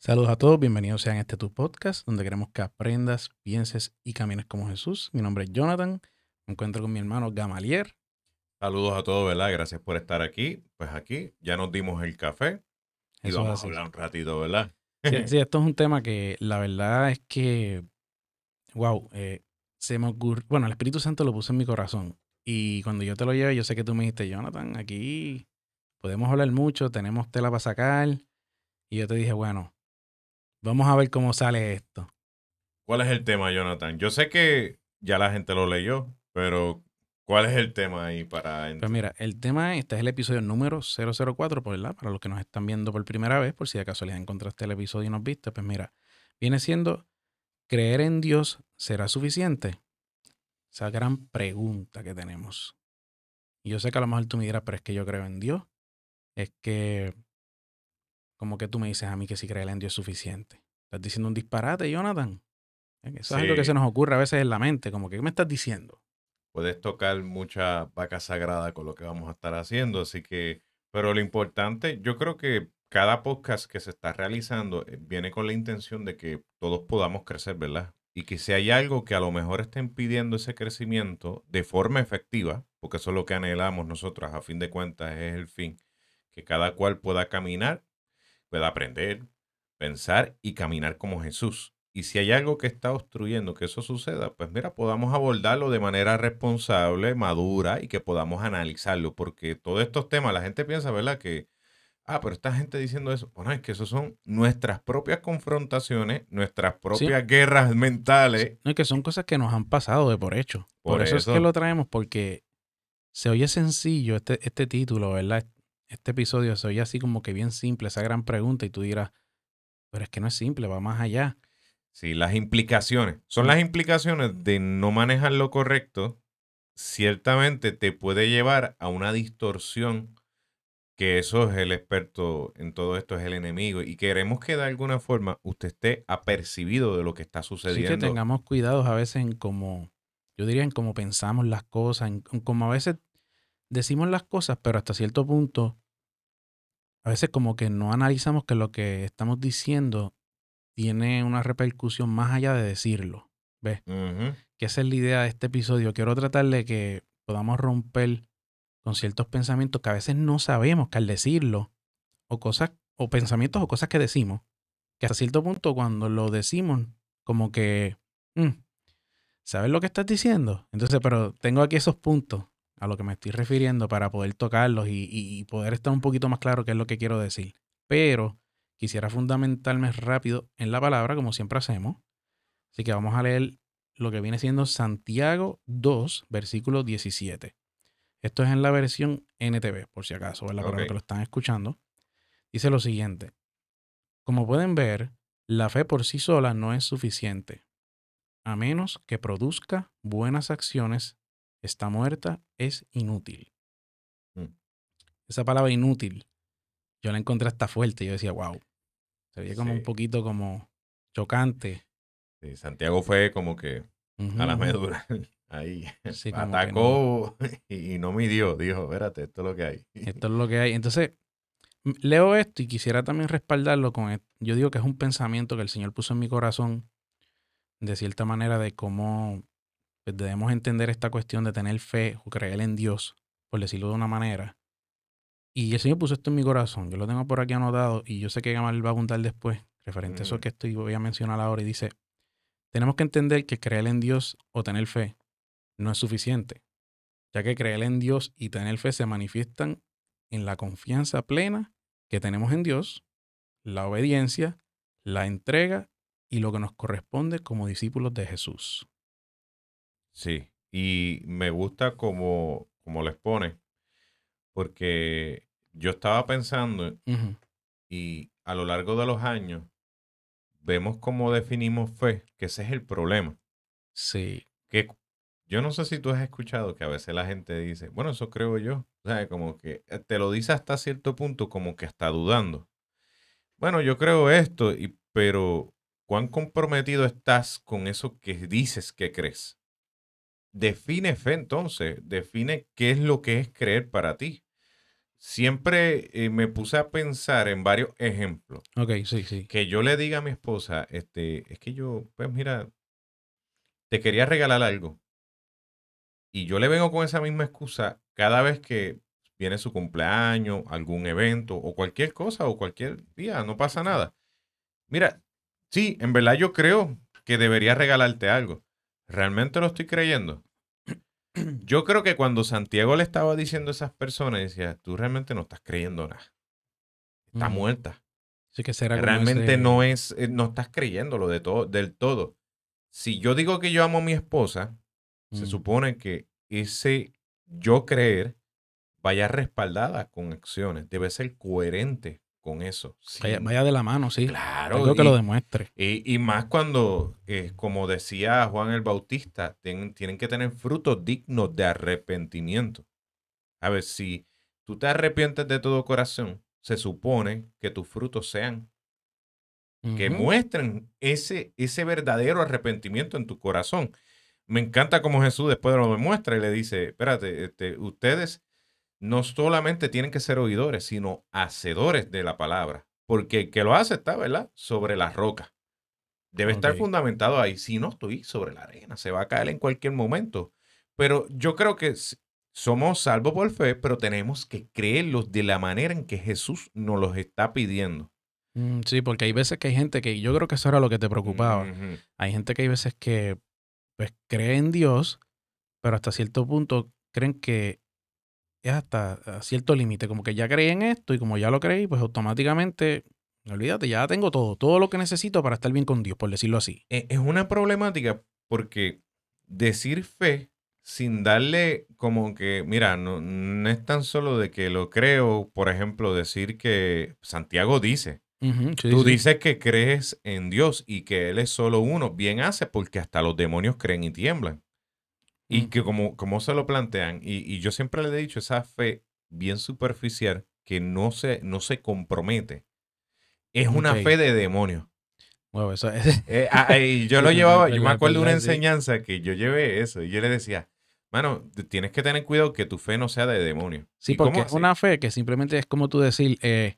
Saludos a todos, bienvenidos sean a este tu podcast, donde queremos que aprendas, pienses y camines como Jesús. Mi nombre es Jonathan, me encuentro con mi hermano Gamalier. Saludos a todos, ¿verdad? Gracias por estar aquí. Pues aquí ya nos dimos el café y Eso vamos a hablar un ratito, ¿verdad? Sí, sí, esto es un tema que la verdad es que, wow, eh, se me ocurrió, bueno, el Espíritu Santo lo puso en mi corazón. Y cuando yo te lo llevé, yo sé que tú me dijiste, Jonathan, aquí podemos hablar mucho, tenemos tela para sacar. Y yo te dije, bueno, vamos a ver cómo sale esto. ¿Cuál es el tema, Jonathan? Yo sé que ya la gente lo leyó, pero ¿cuál es el tema ahí para... Pues mira, el tema, este es el episodio número 004, pues, ¿verdad? Para los que nos están viendo por primera vez, por si de casualidad encontraste el episodio y nos viste, pues mira, viene siendo, ¿creer en Dios será suficiente? Esa gran pregunta que tenemos. Y yo sé que a lo mejor tú me dirás, pero es que yo creo en Dios. Es que, como que tú me dices a mí que si creer en Dios es suficiente. Estás diciendo un disparate, Jonathan. Eso es algo que se nos ocurre a veces en la mente, como que, ¿qué me estás diciendo? Puedes tocar mucha vaca sagrada con lo que vamos a estar haciendo, así que... Pero lo importante, yo creo que cada podcast que se está realizando eh, viene con la intención de que todos podamos crecer, ¿verdad? Y que si hay algo que a lo mejor estén pidiendo ese crecimiento de forma efectiva, porque eso es lo que anhelamos nosotros, a fin de cuentas es el fin, que cada cual pueda caminar, pueda aprender, pensar y caminar como Jesús. Y si hay algo que está obstruyendo que eso suceda, pues mira, podamos abordarlo de manera responsable, madura y que podamos analizarlo, porque todos estos temas, la gente piensa, ¿verdad? Que, ah, pero esta gente diciendo eso, bueno, es que eso son nuestras propias confrontaciones, nuestras propias guerras mentales. No, es que son cosas que nos han pasado de por hecho. Por, Por eso, es eso. que lo traemos, porque se oye sencillo este, este título, ¿verdad? Este episodio se oye así como que bien simple, esa gran pregunta, y tú dirás, pero es que no es simple, va más allá. Sí, las implicaciones. Son las implicaciones de no manejar lo correcto. Ciertamente te puede llevar a una distorsión, que eso es el experto en todo esto, es el enemigo. Y queremos que de alguna forma usted esté apercibido de lo que está sucediendo. que tengamos cuidados a veces en cómo, yo diría en cómo pensamos las cosas, en, en cómo a veces decimos las cosas, pero hasta cierto punto, a veces como que no analizamos que lo que estamos diciendo tiene una repercusión más allá de decirlo. ¿Ves? Que esa es la idea de este episodio. Quiero tratar de que podamos romper con ciertos pensamientos que a veces no sabemos que al decirlo, o cosas, o pensamientos o cosas que decimos, que hasta cierto punto cuando lo decimos, como que, mm, ¿sabes lo que estás diciendo? Entonces, pero tengo aquí esos puntos a lo que me estoy refiriendo para poder tocarlos y, poder estar un poquito más claro qué es lo que quiero decir. Pero quisiera fundamentarme rápido en la palabra, como siempre hacemos. Así que vamos a leer lo que viene siendo Santiago 2, versículo 17. Esto es en la versión NTV, por si acaso, ¿verdad? Para los que lo están escuchando. Dice lo siguiente. Como pueden ver, la fe por sí sola no es suficiente. A menos que produzca buenas acciones, está muerta, es inútil. Mm. Esa palabra inútil, yo la encontré hasta fuerte. Yo decía, wow. Se veía como un poquito como chocante. Sí, Santiago fue como que a la Ujú. medula. Ahí Sí, atacó y y no midió. Dijo, espérate, esto es lo que hay. Esto es lo que hay. Entonces, leo esto y quisiera también respaldarlo con... et- Yo digo que es un pensamiento que el Señor puso en mi corazón, de cierta manera, de cómo pues, debemos entender esta cuestión de tener fe o creer en Dios, por decirlo de una manera. Y el Señor puso esto en mi corazón. Yo lo tengo por aquí anotado y yo sé que Gamal va a apuntar después, referente a eso Mm. que estoy, voy a mencionar ahora. Y dice, tenemos que entender que creer en Dios o tener fe no es suficiente, ya que creer en Dios y tener fe se manifiestan en la confianza plena que tenemos en Dios, la obediencia, la entrega y lo que nos corresponde como discípulos de Jesús. Sí, y me gusta como, como les pone, porque yo estaba pensando y a lo largo de los años vemos cómo definimos fe, que ese es el problema. Sí, Que yo no sé si tú has escuchado que a veces la gente dice, bueno, eso creo yo. O sea, como que eh, te lo dice hasta cierto punto, como que está dudando. Bueno, yo creo esto, y, pero ¿cuán comprometido estás con eso que dices que crees? Define fe entonces, define qué es lo que es creer para ti. siempre eh, me puse a pensar en varios ejemplos. Ok, sí, sí. Que yo le diga a mi esposa, este, es que yo, pues mira, te quería regalar algo. Y yo le vengo con esa misma excusa cada vez que viene su cumpleaños, algún evento o cualquier cosa o cualquier día, no pasa nada. Mira, sí, en verdad yo creo que debería regalarte algo. ¿Realmente lo estoy creyendo? Yo creo que cuando Santiago le estaba diciendo a esas personas, decía, tú realmente no estás creyendo nada. Está Mm. muerta. Sí que será Realmente ese- no es, eh, no estás creyéndolo de todo, del todo. Si yo digo que yo amo a mi esposa, se Mm. supone que ese yo creer vaya respaldada con acciones. Debe ser coherente con eso. Vaya, de la mano, sí. Claro. Que lo demuestre. y, y más cuando, eh, como decía Juan el Bautista, ten- tienen que tener frutos dignos de arrepentimiento. A ver, si tú te arrepientes de todo corazón, se supone que tus frutos sean, que muestren ese, ese verdadero arrepentimiento en tu corazón. Me encanta como Jesús después lo demuestra y le dice, espérate, este, ustedes no solamente tienen que ser oidores, sino hacedores de la palabra. Porque el que lo hace está, ¿verdad? Sobre la roca. Debe estar fundamentado ahí. Si no estoy sobre la arena, se va a caer en cualquier momento. Pero yo creo que somos salvos por fe, pero tenemos que creerlos de la manera en que Jesús nos los está pidiendo. Mm, Sí, porque hay veces que hay gente que yo creo que eso era lo que te preocupaba. Hay gente que hay veces que pues cree en Dios, pero hasta cierto punto creen que es hasta a cierto límite, como que ya creí en esto y como ya lo creí, pues automáticamente, olvídate, ya tengo todo, todo lo que necesito para estar bien con Dios, por decirlo así. E- Es una problemática porque decir fe sin darle como que, mira, no, no es tan solo de que lo creo, por ejemplo, decir que Santiago dice, sí, tú sí. dices que crees en Dios y que Él es solo uno, bien hace porque hasta los demonios creen y tiemblan. Y que como, como se lo plantean, y, y yo siempre le he dicho, esa fe bien superficial que no se, no se compromete, es una Ok. fe de demonios. Bueno, eso es- Eh, yo Sí, lo sí, llevaba, yo me acuerdo de una sí. enseñanza que yo llevé eso, y yo le decía, mano, tienes que tener cuidado que tu fe no sea de demonio. Sí, ¿Y cómo porque es una fe que simplemente es como tú decir, eh,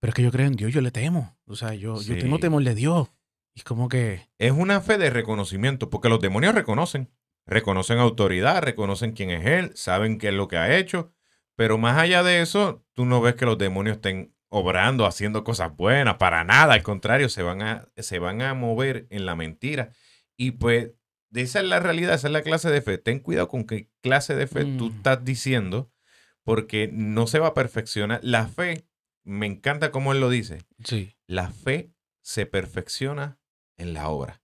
pero es que yo creo en Dios, yo le temo. O sea, yo, yo tengo Sí. temor de Dios. Y es como que, Es una fe de reconocimiento, porque los demonios reconocen, reconocen autoridad, reconocen quién es él, saben qué es lo que ha hecho, pero más allá de eso, tú no ves que los demonios estén obrando, haciendo cosas buenas, para nada, al contrario, se van a, se van a mover en la mentira. Y pues, esa es la realidad, esa es la clase de fe. Ten cuidado con qué clase de fe tú Mm. estás diciendo, porque no se va a perfeccionar. La fe, me encanta cómo él lo dice, sí. la fe se perfecciona en la obra.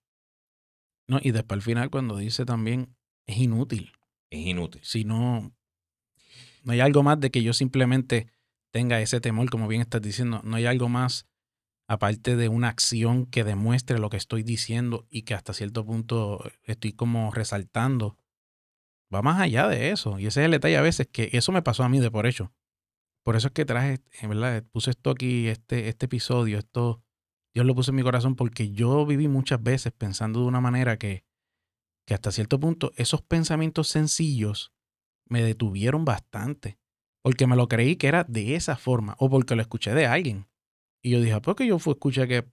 No, y después al final cuando dice también, es inútil. Es inútil. Si no, no hay algo más de que yo simplemente tenga ese temor, como bien estás diciendo. No hay algo más aparte de una acción que demuestre lo que estoy diciendo y que hasta cierto punto estoy como resaltando. Va más allá de eso. Y ese es el detalle a veces que eso me pasó a mí de por hecho. Por eso es que traje, en verdad, puse esto aquí, este, este episodio, esto, Dios lo puso en mi corazón porque yo viví muchas veces pensando de una manera que, que hasta cierto punto esos pensamientos sencillos me detuvieron bastante. Porque me lo creí que era de esa forma o porque lo escuché de alguien. Y yo dije, "Ah, porque yo fui, escuché que,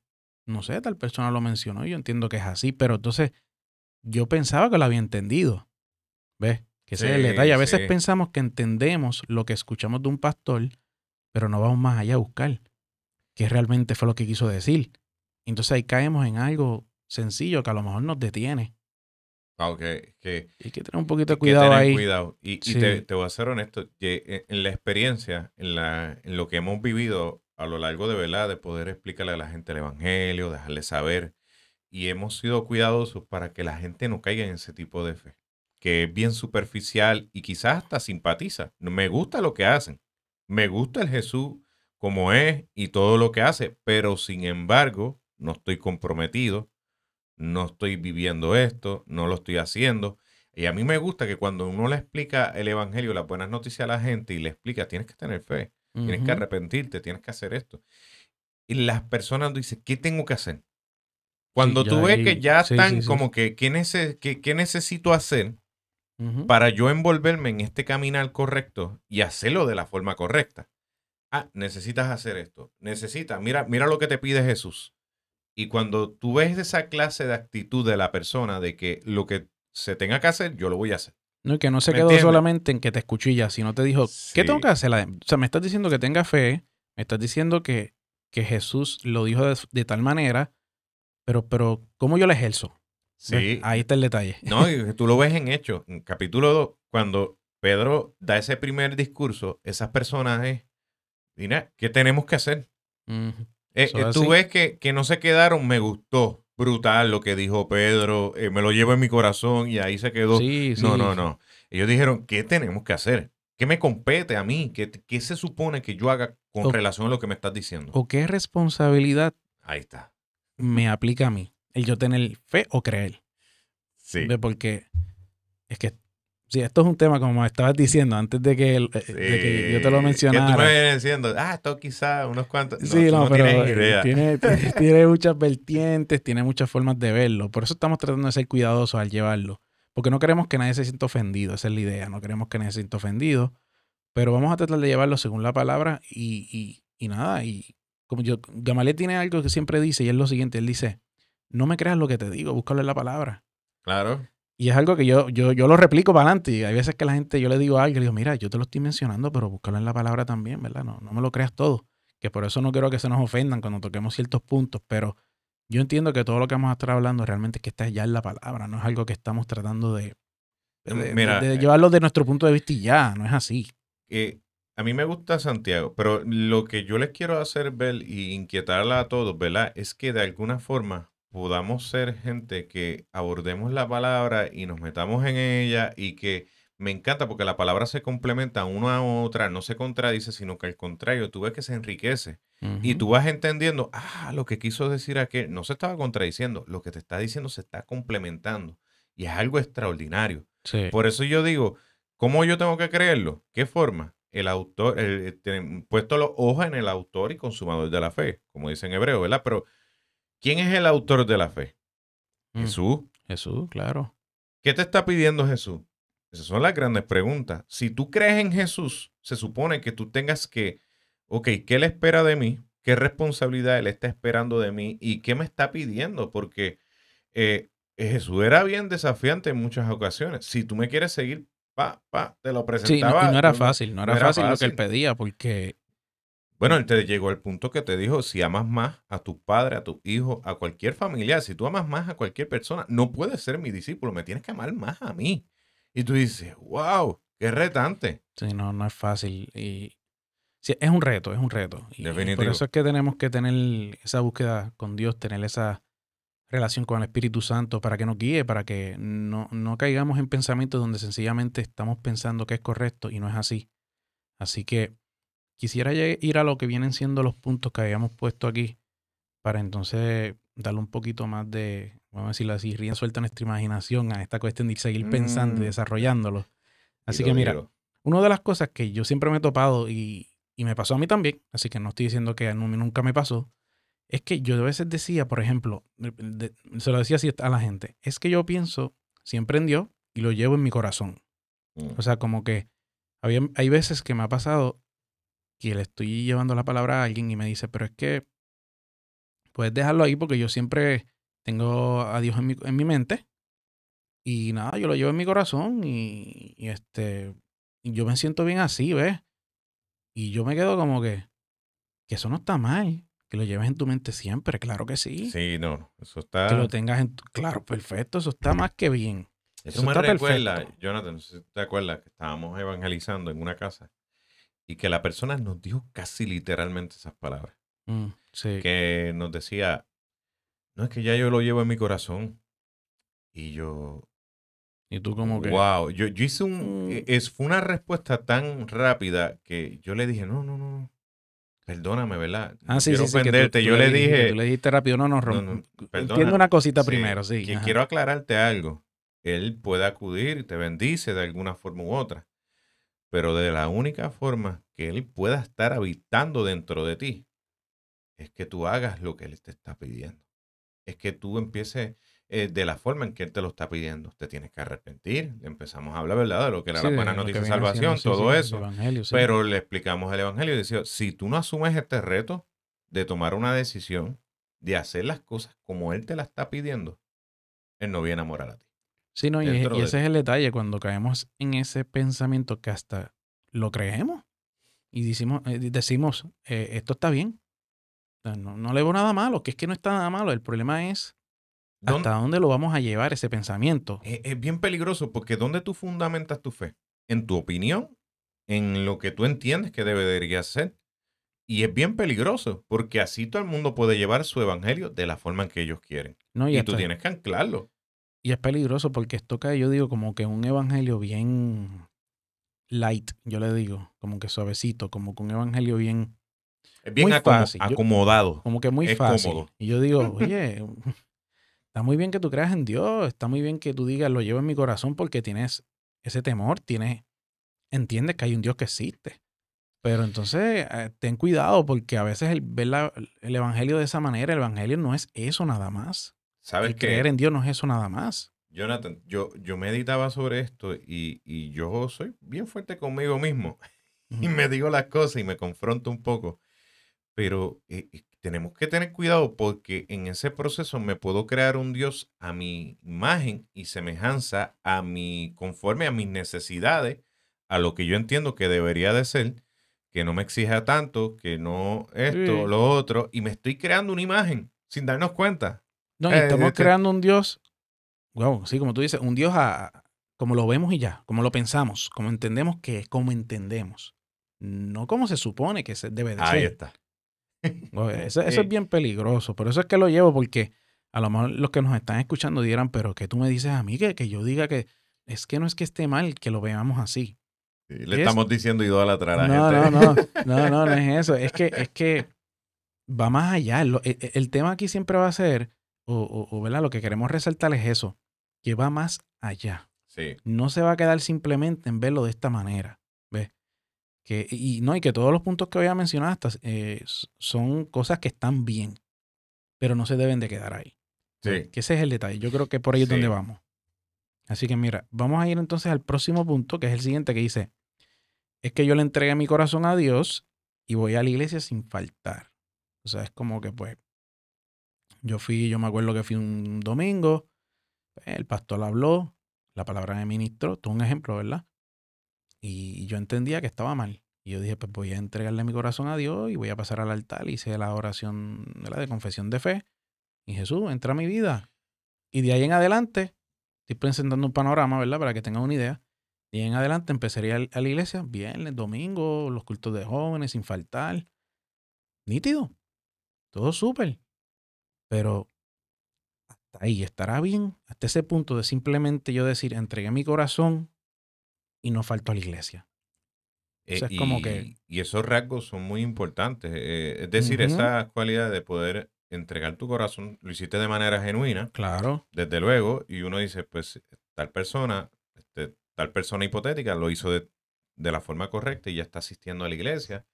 no sé, tal persona lo mencionó y yo entiendo que es así, pero entonces yo pensaba que lo había entendido. ¿Ves? Que ese es el Sí, detalle. A veces sí. pensamos que entendemos lo que escuchamos de un pastor, pero no vamos más allá a buscar qué realmente fue lo que quiso decir. Entonces ahí caemos en algo sencillo que a lo mejor nos detiene. Ah, ok, que, Y hay que tener un poquito de que cuidado tener ahí. cuidado. Y, y Sí. te, te voy a ser honesto, que en, la experiencia, en, la, en lo que hemos vivido a lo largo de verdad, de poder explicarle a la gente el evangelio, dejarle saber, y hemos sido cuidadosos para que la gente no caiga en ese tipo de fe, que es bien superficial y quizás hasta simpatiza. Me gusta lo que hacen, me gusta el Jesús como es y todo lo que hace, pero sin embargo, no estoy comprometido, no estoy viviendo esto, no lo estoy haciendo. Y a mí me gusta que cuando uno le explica el evangelio, las buenas noticias a la gente y le explica, tienes que tener fe, tienes que arrepentirte, tienes que hacer esto. Y las personas dicen, ¿qué tengo que hacer? Cuando ya tú ves ahí- que ya sí, están sí, sí. como que, ¿qué, nece- qué- qué necesito hacer? Para yo envolverme en este caminar correcto y hacerlo de la forma correcta. Ah, necesitas hacer esto. Necesitas, mira, mira lo que te pide Jesús. Y cuando tú ves esa clase de actitud de la persona de que lo que se tenga que hacer, yo lo voy a hacer. No, y que no se ¿Me quedó entiendes? solamente en que te ya, sino te dijo, ¿qué tengo que hacer? O sea, me estás diciendo que tenga fe, me estás diciendo que, que Jesús lo dijo de, de tal manera, pero, pero, ¿cómo yo lo ejerzo? ¿Ves? Sí. Ahí está el detalle. No, y tú lo ves en Hechos, en capítulo 2, cuando Pedro da ese primer discurso, esas personas ¿qué tenemos que hacer? Eh, eh, tú ves que, que no se quedaron, me gustó, brutal lo que dijo Pedro, eh, me lo llevo en mi corazón y ahí se quedó. Sí, sí. no, no, no. Ellos dijeron, ¿qué tenemos que hacer? ¿Qué me compete a mí? ¿Qué, qué se supone que yo haga con O- relación a lo que me estás diciendo? ¿O qué responsabilidad Ahí está. me aplica a mí? El yo tener fe o creer. Sí. Porque es que, sí, esto es un tema, como me estabas diciendo, antes de que, eh, de que yo te lo mencionara. Que tú me vienes diciendo, ah, esto quizá unos cuantos. No, Sí, no, no pero tienes eh, idea. tiene, tiene- tiene muchas vertientes, tiene muchas formas de verlo. Por eso estamos tratando de ser cuidadosos al llevarlo. Porque no queremos que nadie se sienta ofendido, esa es la idea. No queremos que nadie se sienta ofendido. Pero vamos a tratar de llevarlo según la palabra y, y- y nada. Y como yo, Gamaliel tiene algo que siempre dice y es lo siguiente: él dice, no me creas lo que te digo, búscalo en la palabra. Claro. Y es algo que yo, yo, yo lo replico para adelante. Y hay veces que la gente, yo le digo algo y le digo, mira, yo te lo estoy mencionando, pero búscalo en la palabra también, ¿verdad? No, no me lo creas todo. Que por eso no quiero que se nos ofendan cuando toquemos ciertos puntos, pero yo entiendo que todo lo que vamos a estar hablando realmente es que está ya en la palabra, no es algo que estamos tratando de, de- de- Mira, de eh, llevarlo de nuestro punto de vista y ya, no es así. Eh, a mí me gusta Santiago, pero lo que yo les quiero hacer ver y inquietarla a todos, ¿verdad? Es que de alguna forma podamos ser gente que abordemos la palabra y nos metamos en ella y que me encanta porque la palabra se complementa una a otra, no se contradice, sino que al contrario, tú ves que se enriquece y tú vas entendiendo, ah, lo que quiso decir aquel no se estaba contradiciendo, lo que te está diciendo se está complementando y es algo extraordinario. Sí. Por eso yo digo, ¿cómo yo tengo que creerlo? ¿Qué forma? El autor, el- el- ten- puesto los ojos en el autor y consumador de la fe, como dice en hebreo, ¿verdad? Pero, ¿quién es el autor de la fe? Mm. Jesús. Jesús, claro. ¿Qué te está pidiendo Jesús? Esas son las grandes preguntas. Si tú crees en Jesús, se supone que tú tengas que, ok, ¿qué él espera de mí? ¿Qué responsabilidad él está esperando de mí? ¿Y qué me está pidiendo? Porque eh, Jesús era bien desafiante en muchas ocasiones. Si tú me quieres seguir, pa, pa, te lo Sí, no, presentaba. y no era no- fácil, no era, fácil, lo que él pedía, porque Bueno, él te llegó al punto que te dijo, si amas más a tu padre, a tu hijo, a cualquier familiar, si tú amas más a cualquier persona, no puedes ser mi discípulo, me tienes que amar más a mí. Y tú dices, wow, qué retante. Sí, no, no es fácil. Y sí, es un reto, es un reto. Y por eso es que tenemos que tener esa búsqueda con Dios, tener esa relación con el Espíritu Santo para que nos guíe, para que no, no caigamos en pensamientos donde sencillamente estamos pensando que es correcto y no es así. Así que quisiera ir a lo que vienen siendo los puntos que habíamos puesto aquí para entonces darle un poquito más de, vamos a decirlo así, rienda suelta a nuestra imaginación a esta cuestión de seguir pensando y Mm. desarrollándolo. Así que mira, una de las cosas que yo siempre me he topado y, y me pasó a mí también, así que no estoy diciendo que nunca me pasó, es que yo a veces decía, por ejemplo, de- se lo decía así a la gente, es que yo pienso siempre en Dios y lo llevo en mi corazón. Mm. O sea, como que había, hay veces que me ha pasado que le estoy llevando la palabra a alguien y me dice, pero es que puedes dejarlo ahí porque yo siempre tengo a Dios en mi, en mi mente y nada, yo lo llevo en mi corazón y, y este, y yo me siento bien así, ¿ves? Y yo me quedo como que, que eso no está mal, que lo lleves en tu mente siempre, claro que sí. Sí, no, eso Que está... lo tengas en tu, claro, perfecto, eso está más que bien. Eso, Eso me recuerda, perfecto. Jonathan, no sé si te acuerdas que estábamos evangelizando en una casa y que la persona nos dijo casi literalmente esas palabras. Mm, sí. Que nos decía, no es que ya yo lo llevo en mi corazón. Y yo, Y tú como que... wow, yo, yo hice un, Mm. e- es, fue una respuesta tan rápida que yo le dije, no, no, no, perdóname, ¿verdad? Ah, sí, quiero sí, sí. ofenderte. tú yo le dije, Tú le dijiste rápido, no, no, No, no, Entiendo una cosita sí, primero, sí. que quiero aclararte algo. Él puede acudir y te bendice de alguna forma u otra. Pero de la única forma que Él pueda estar habitando dentro de ti es que tú hagas lo que Él te está pidiendo. es que tú empieces eh, de la forma en que Él te lo está pidiendo. Te tienes que arrepentir. Empezamos a hablar, ¿verdad? De lo que era Sí, la buena noticia de salvación, sí, todo sí, eso. Pero le explicamos el Evangelio y decía, si tú no asumes este reto de tomar una decisión, de hacer las cosas como Él te la está pidiendo, Él no viene a morar a ti. Sí, no, y, ese es el detalle, cuando caemos en ese pensamiento que hasta lo creemos y decimos, eh, decimos eh, esto está bien. No, no le veo nada malo, que es que no está nada malo. El problema es ¿Dónde- hasta dónde lo vamos a llevar ese pensamiento. es, es bien peligroso porque ¿dónde tú fundamentas tu fe? En tu opinión, en lo que tú entiendes que debería ser. Y es bien peligroso porque así todo el mundo puede llevar su evangelio de la forma en que ellos quieren. ¿no? Y, tú tienes que anclarlo. Y es peligroso porque esto cae, yo digo, como que un evangelio bien light, yo le digo, como que suavecito, como que un evangelio bien, Es bien Muy acomo- fácil. Yo- acomodado. como que muy Es fácil. cómodo. Y yo digo, oye, está muy bien que tú creas en Dios, está muy bien que tú digas, lo llevo en mi corazón porque tienes ese temor, tienes, entiendes que hay un Dios que existe. Pero entonces, eh, ten cuidado porque a veces el ver la- el evangelio de esa manera, el evangelio no es eso nada más. ¿Sabes El creer en Dios no es eso nada más. Jonathan, yo, yo meditaba sobre esto y, y yo soy bien fuerte conmigo mismo y me digo las cosas y me confronto un poco. Pero eh, eh, tenemos que tener cuidado porque en ese proceso me puedo crear un Dios a mi imagen y semejanza, a mi, conforme a mis necesidades, a lo que yo entiendo que debería de ser, que no me exija tanto, que no esto, Sí. lo otro, y me estoy creando una imagen sin darnos cuenta. No, y Eh, estamos este- creando un Dios, wow, sí, como tú dices, un Dios a, como lo vemos y ya, como lo pensamos, como entendemos que es, como entendemos. No como se supone que se debe de Ahí ser. está. Wow, Eso, eso es bien peligroso. Por eso es que lo llevo, porque a lo mejor los que nos están escuchando dirán, pero que tú me dices a mí que, que yo diga que es que no es que esté mal que lo veamos así. Sí, le Es- estamos diciendo idólatra a la No, gente. no, no, no, no, no es eso. Es que, es que va más allá. E- e- el, tema aquí siempre va a ser, o, o- o, ¿verdad? Lo que queremos resaltar es eso, que va más allá. Sí, No se va a quedar simplemente en verlo de esta manera. ¿Ves? Que, y no, y que todos los puntos que voy a mencionar hasta, eh, son cosas que están bien, pero no se deben de quedar ahí. sí. Que ese es el detalle. Yo creo que por ahí es donde vamos. Así que mira, vamos a ir entonces al próximo punto, que es el siguiente, que dice, es que yo le entregué mi corazón a Dios y voy a la iglesia sin faltar. O sea, es como que pues, yo fui, yo me acuerdo que fui un domingo, el pastor habló, la palabra me ministró, todo un ejemplo, ¿verdad? Y yo entendía que estaba mal. Y yo dije, pues voy a entregarle mi corazón a Dios y voy a pasar al altar. Hice la oración ¿verdad? de confesión de fe. Y Jesús, entra a mi vida. Y de ahí en adelante, estoy presentando un panorama, ¿verdad? Para que tengan una idea. De ahí en adelante empezaría a la iglesia, viernes, domingo, los cultos de jóvenes, sin faltar. Nítido. Todo súper. Pero hasta ahí estará bien. Hasta ese punto de simplemente yo decir, entregué mi corazón y no falto a la iglesia. Eh, sea, es y, como que- y esos rasgos son muy importantes. eh, es decir, Ujú. esa cualidad de poder entregar tu corazón, lo hiciste de manera genuina, Claro. desde luego, y uno dice, pues tal persona, este, tal persona hipotética lo hizo de, de la forma correcta y ya está asistiendo a la iglesia.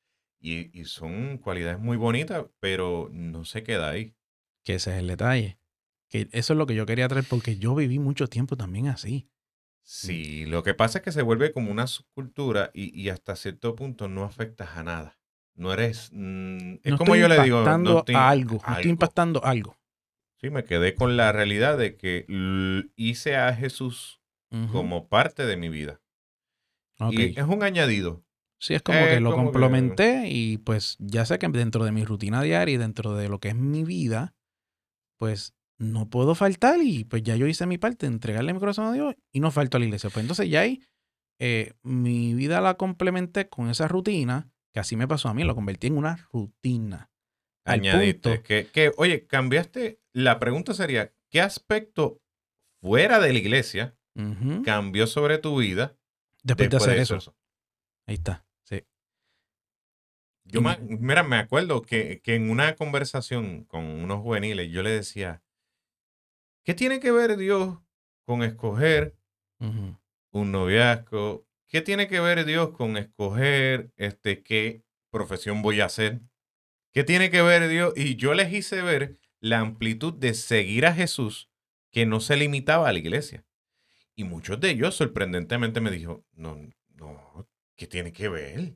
Y, y son cualidades muy bonitas, pero no se queda ahí. Que ese es el detalle. Que eso es lo que yo quería traer porque yo viví mucho tiempo también así. Sí, lo que pasa es que se vuelve como una subcultura y, y hasta cierto punto no afectas a nada. No eres... mm, es no como yo le digo... no estoy- a algo. No estoy impactando algo. Sí, me quedé con la realidad de que hice a Jesús como parte de mi vida. Ok. Y es un añadido. Sí, es como que lo como que- complementé y pues ya sé que dentro de mi rutina diaria y dentro de lo que es mi vida, pues no puedo faltar y pues ya yo hice mi parte, entregarle mi corazón a Dios y no falto a la iglesia. Pues entonces ya ahí eh, mi vida la complementé con esa rutina, que así me pasó a mí, lo convertí en una rutina. Añadiste. punto- Que, que, oye, cambiaste. La pregunta sería: ¿qué aspecto fuera de la iglesia cambió sobre tu vida Después, de hacer de eso. eso? Ahí está. Yo me- mira, me acuerdo que, que en una conversación con unos juveniles yo le decía: ¿qué tiene que ver Dios con escoger un noviazgo. ¿Qué tiene que ver Dios con escoger este, qué profesión voy a hacer? ¿Qué tiene que ver Dios? Y yo les hice ver la amplitud de seguir a Jesús que no se limitaba a la iglesia. Y muchos de ellos sorprendentemente me dijo, no, no, ¿qué tiene que ver?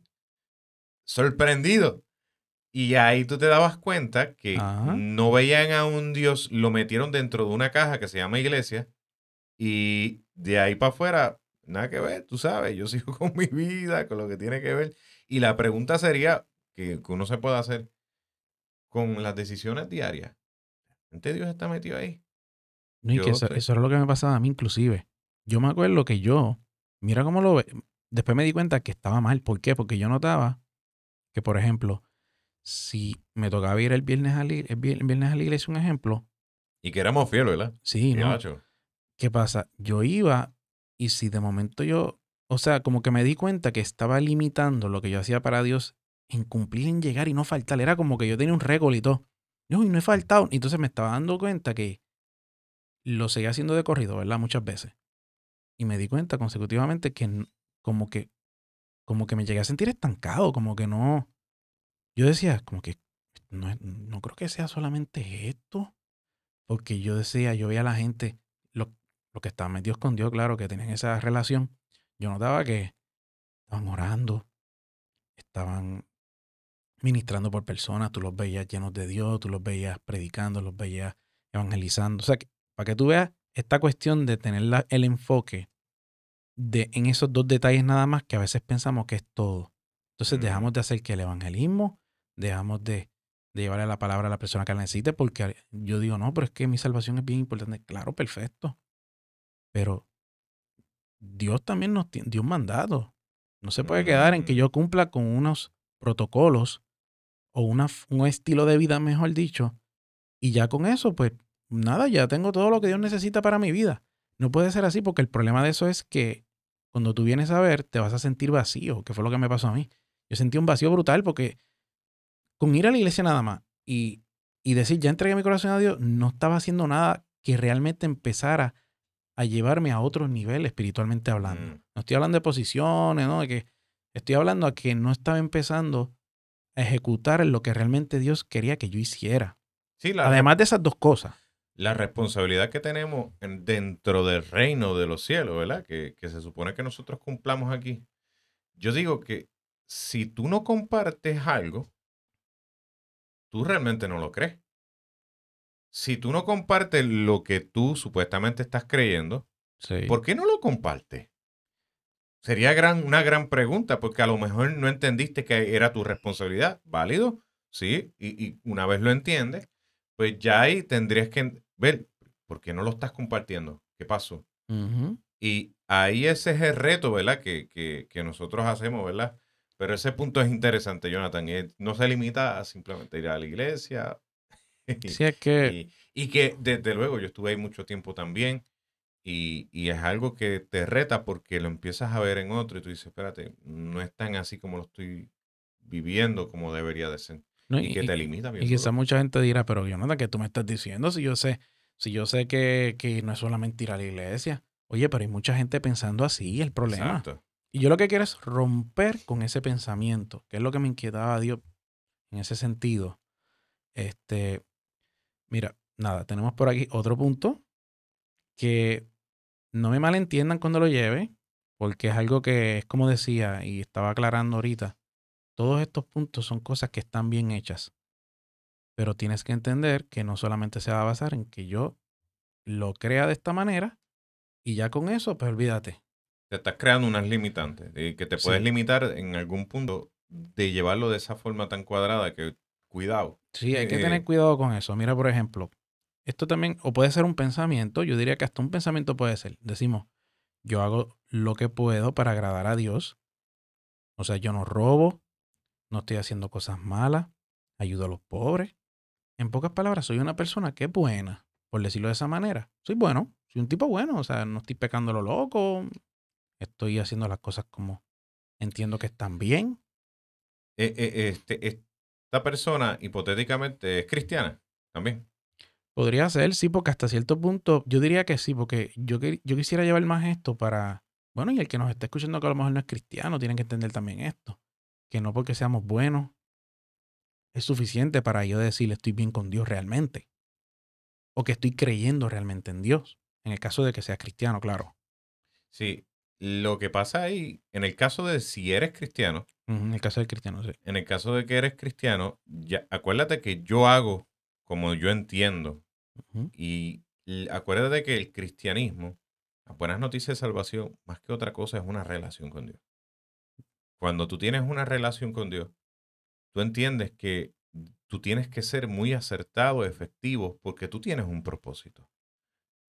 Sorprendido. Y ahí tú te dabas cuenta que Ajá. no veían a un Dios, lo metieron dentro de una caja que se llama iglesia y de ahí para afuera, nada que ver, tú sabes, yo sigo con mi vida, con lo que tiene que ver. Y la pregunta sería que, que uno se puede hacer con las decisiones diarias. ¿Realmente Dios está metido ahí? No, y que Yo eso, estoy- eso era lo que me pasaba a mí inclusive. Yo me acuerdo que yo, mira cómo lo ve. Después me di cuenta que estaba mal. ¿Por qué? Porque yo notaba que, por ejemplo, si me tocaba ir el viernes a la, el vier- el viernes a la iglesia, un ejemplo, Y que éramos fieles, ¿verdad? sí, ¿no? ¿Qué pasa? Yo iba y si de momento yo, o sea, como que me di cuenta que estaba limitando lo que yo hacía para Dios en cumplir, en llegar y no faltar. Era como que yo tenía un récord y todo. Yo, y no he faltado. Entonces me estaba dando cuenta que lo seguía haciendo de corrido, ¿verdad? Muchas veces. Y me di cuenta consecutivamente que como que, como que me llegué a sentir estancado, como que no. Yo decía, como que no, no creo que sea solamente esto. Porque yo decía, yo veía a la gente, lo, lo que estaban metidos con Dios, claro, que tenían esa relación. Yo notaba que estaban orando, estaban ministrando por personas, tú los veías llenos de Dios, tú los veías predicando, los veías evangelizando. O sea, para que tú veas esta cuestión de tener el enfoque de, en esos dos detalles nada más que a veces pensamos que es todo. Entonces Mm. dejamos de hacer que el evangelismo, dejamos de, de llevarle la palabra a la persona que la necesite, porque yo digo, no, pero es que mi salvación es bien importante. Claro, perfecto. Pero Dios también nos tiene, Dios mandado. No se puede quedar en que yo cumpla con unos protocolos o una, un estilo de vida, mejor dicho, y ya con eso, pues nada, ya tengo todo lo que Dios necesita para mi vida. No puede ser así porque el problema de eso es que cuando tú vienes a ver, te vas a sentir vacío, que fue lo que me pasó a mí. Yo sentí un vacío brutal porque con ir a la iglesia nada más y, y decir, ya entregué mi corazón a Dios, no estaba haciendo nada que realmente empezara a llevarme a otro nivel espiritualmente hablando. Mm. No estoy hablando de posiciones, ¿no? De que estoy hablando a que no estaba empezando a ejecutar lo que realmente Dios quería que yo hiciera. Sí, la, Además de esas dos cosas. La responsabilidad que tenemos en- dentro del reino de los cielos, ¿verdad? Que, que se supone que nosotros cumplamos aquí. Yo digo que si tú no compartes algo, tú realmente no lo crees. Si tú no compartes lo que tú supuestamente estás creyendo, Sí. ¿por qué no lo compartes? Sería gran, una gran pregunta, porque a lo mejor no entendiste que era tu responsabilidad. ¿Válido? Sí. Y, y una vez lo entiendes, pues ya ahí tendrías que ver por qué no lo estás compartiendo. ¿Qué pasó? Y ahí ese es el reto, ¿verdad? Que, que, que nosotros hacemos, ¿verdad? Pero ese punto es interesante, Jonathan. y no se limita a simplemente ir a la iglesia. Sí, es que Y, y que desde luego yo estuve ahí mucho tiempo también. Y, y es algo que te reta porque lo empiezas a ver en otro y tú dices, espérate, no es tan así como lo estoy viviendo como debería de ser. No, Y, que y- te limita Y quizá duro. mucha gente dirá, pero Jonathan, ¿qué tú me estás diciendo? Si yo sé, si yo sé que, que no es solamente ir a la iglesia. Oye, pero hay mucha gente pensando así, el problema. Exacto. Y yo lo que quiero es romper con ese pensamiento, que es lo que me inquietaba a Dios en ese sentido. Este, mira, nada, tenemos por aquí otro punto que no me malentiendan cuando lo lleve, porque es algo que es como decía y estaba aclarando ahorita. Todos estos puntos son cosas que están bien hechas. Pero tienes que entender que no solamente se va a basar en que yo lo crea de esta manera y ya con eso, pues olvídate. Te estás creando unas limitantes y que te puedes Sí. limitar en algún punto de llevarlo de esa forma tan cuadrada que cuidado. Sí, hay que Eh, tener cuidado con eso. Mira, por ejemplo, esto también, o puede ser un pensamiento, yo diría que hasta un pensamiento puede ser. Decimos, yo hago lo que puedo para agradar a Dios. O sea, yo no robo, no estoy haciendo cosas malas, ayudo a los pobres. En pocas palabras, soy una persona que es buena, por decirlo de esa manera. Soy bueno, soy un tipo bueno, o sea, no estoy pecando lo loco, estoy haciendo las cosas como entiendo que están bien. eh, eh, este, esta persona hipotéticamente es cristiana también. Podría ser, sí, porque hasta cierto punto yo diría que sí, porque yo, que- yo quisiera llevar más esto para, bueno, y el que nos está escuchando que a lo mejor no es cristiano, tiene que entender también esto, que no porque seamos buenos es suficiente para yo decirle estoy bien con Dios realmente. o que estoy creyendo realmente en Dios. En el caso de que seas cristiano, claro. Sí, lo que pasa ahí, en el caso de si eres cristiano, En el caso del cristiano, sí. en el caso de que eres cristiano, ya, acuérdate que yo hago como yo entiendo y acuérdate que el cristianismo, las buenas noticias de salvación, más que otra cosa, es una relación con Dios. Cuando tú tienes una relación con Dios, tú entiendes que tú tienes que ser muy acertado, efectivo, porque tú tienes un propósito.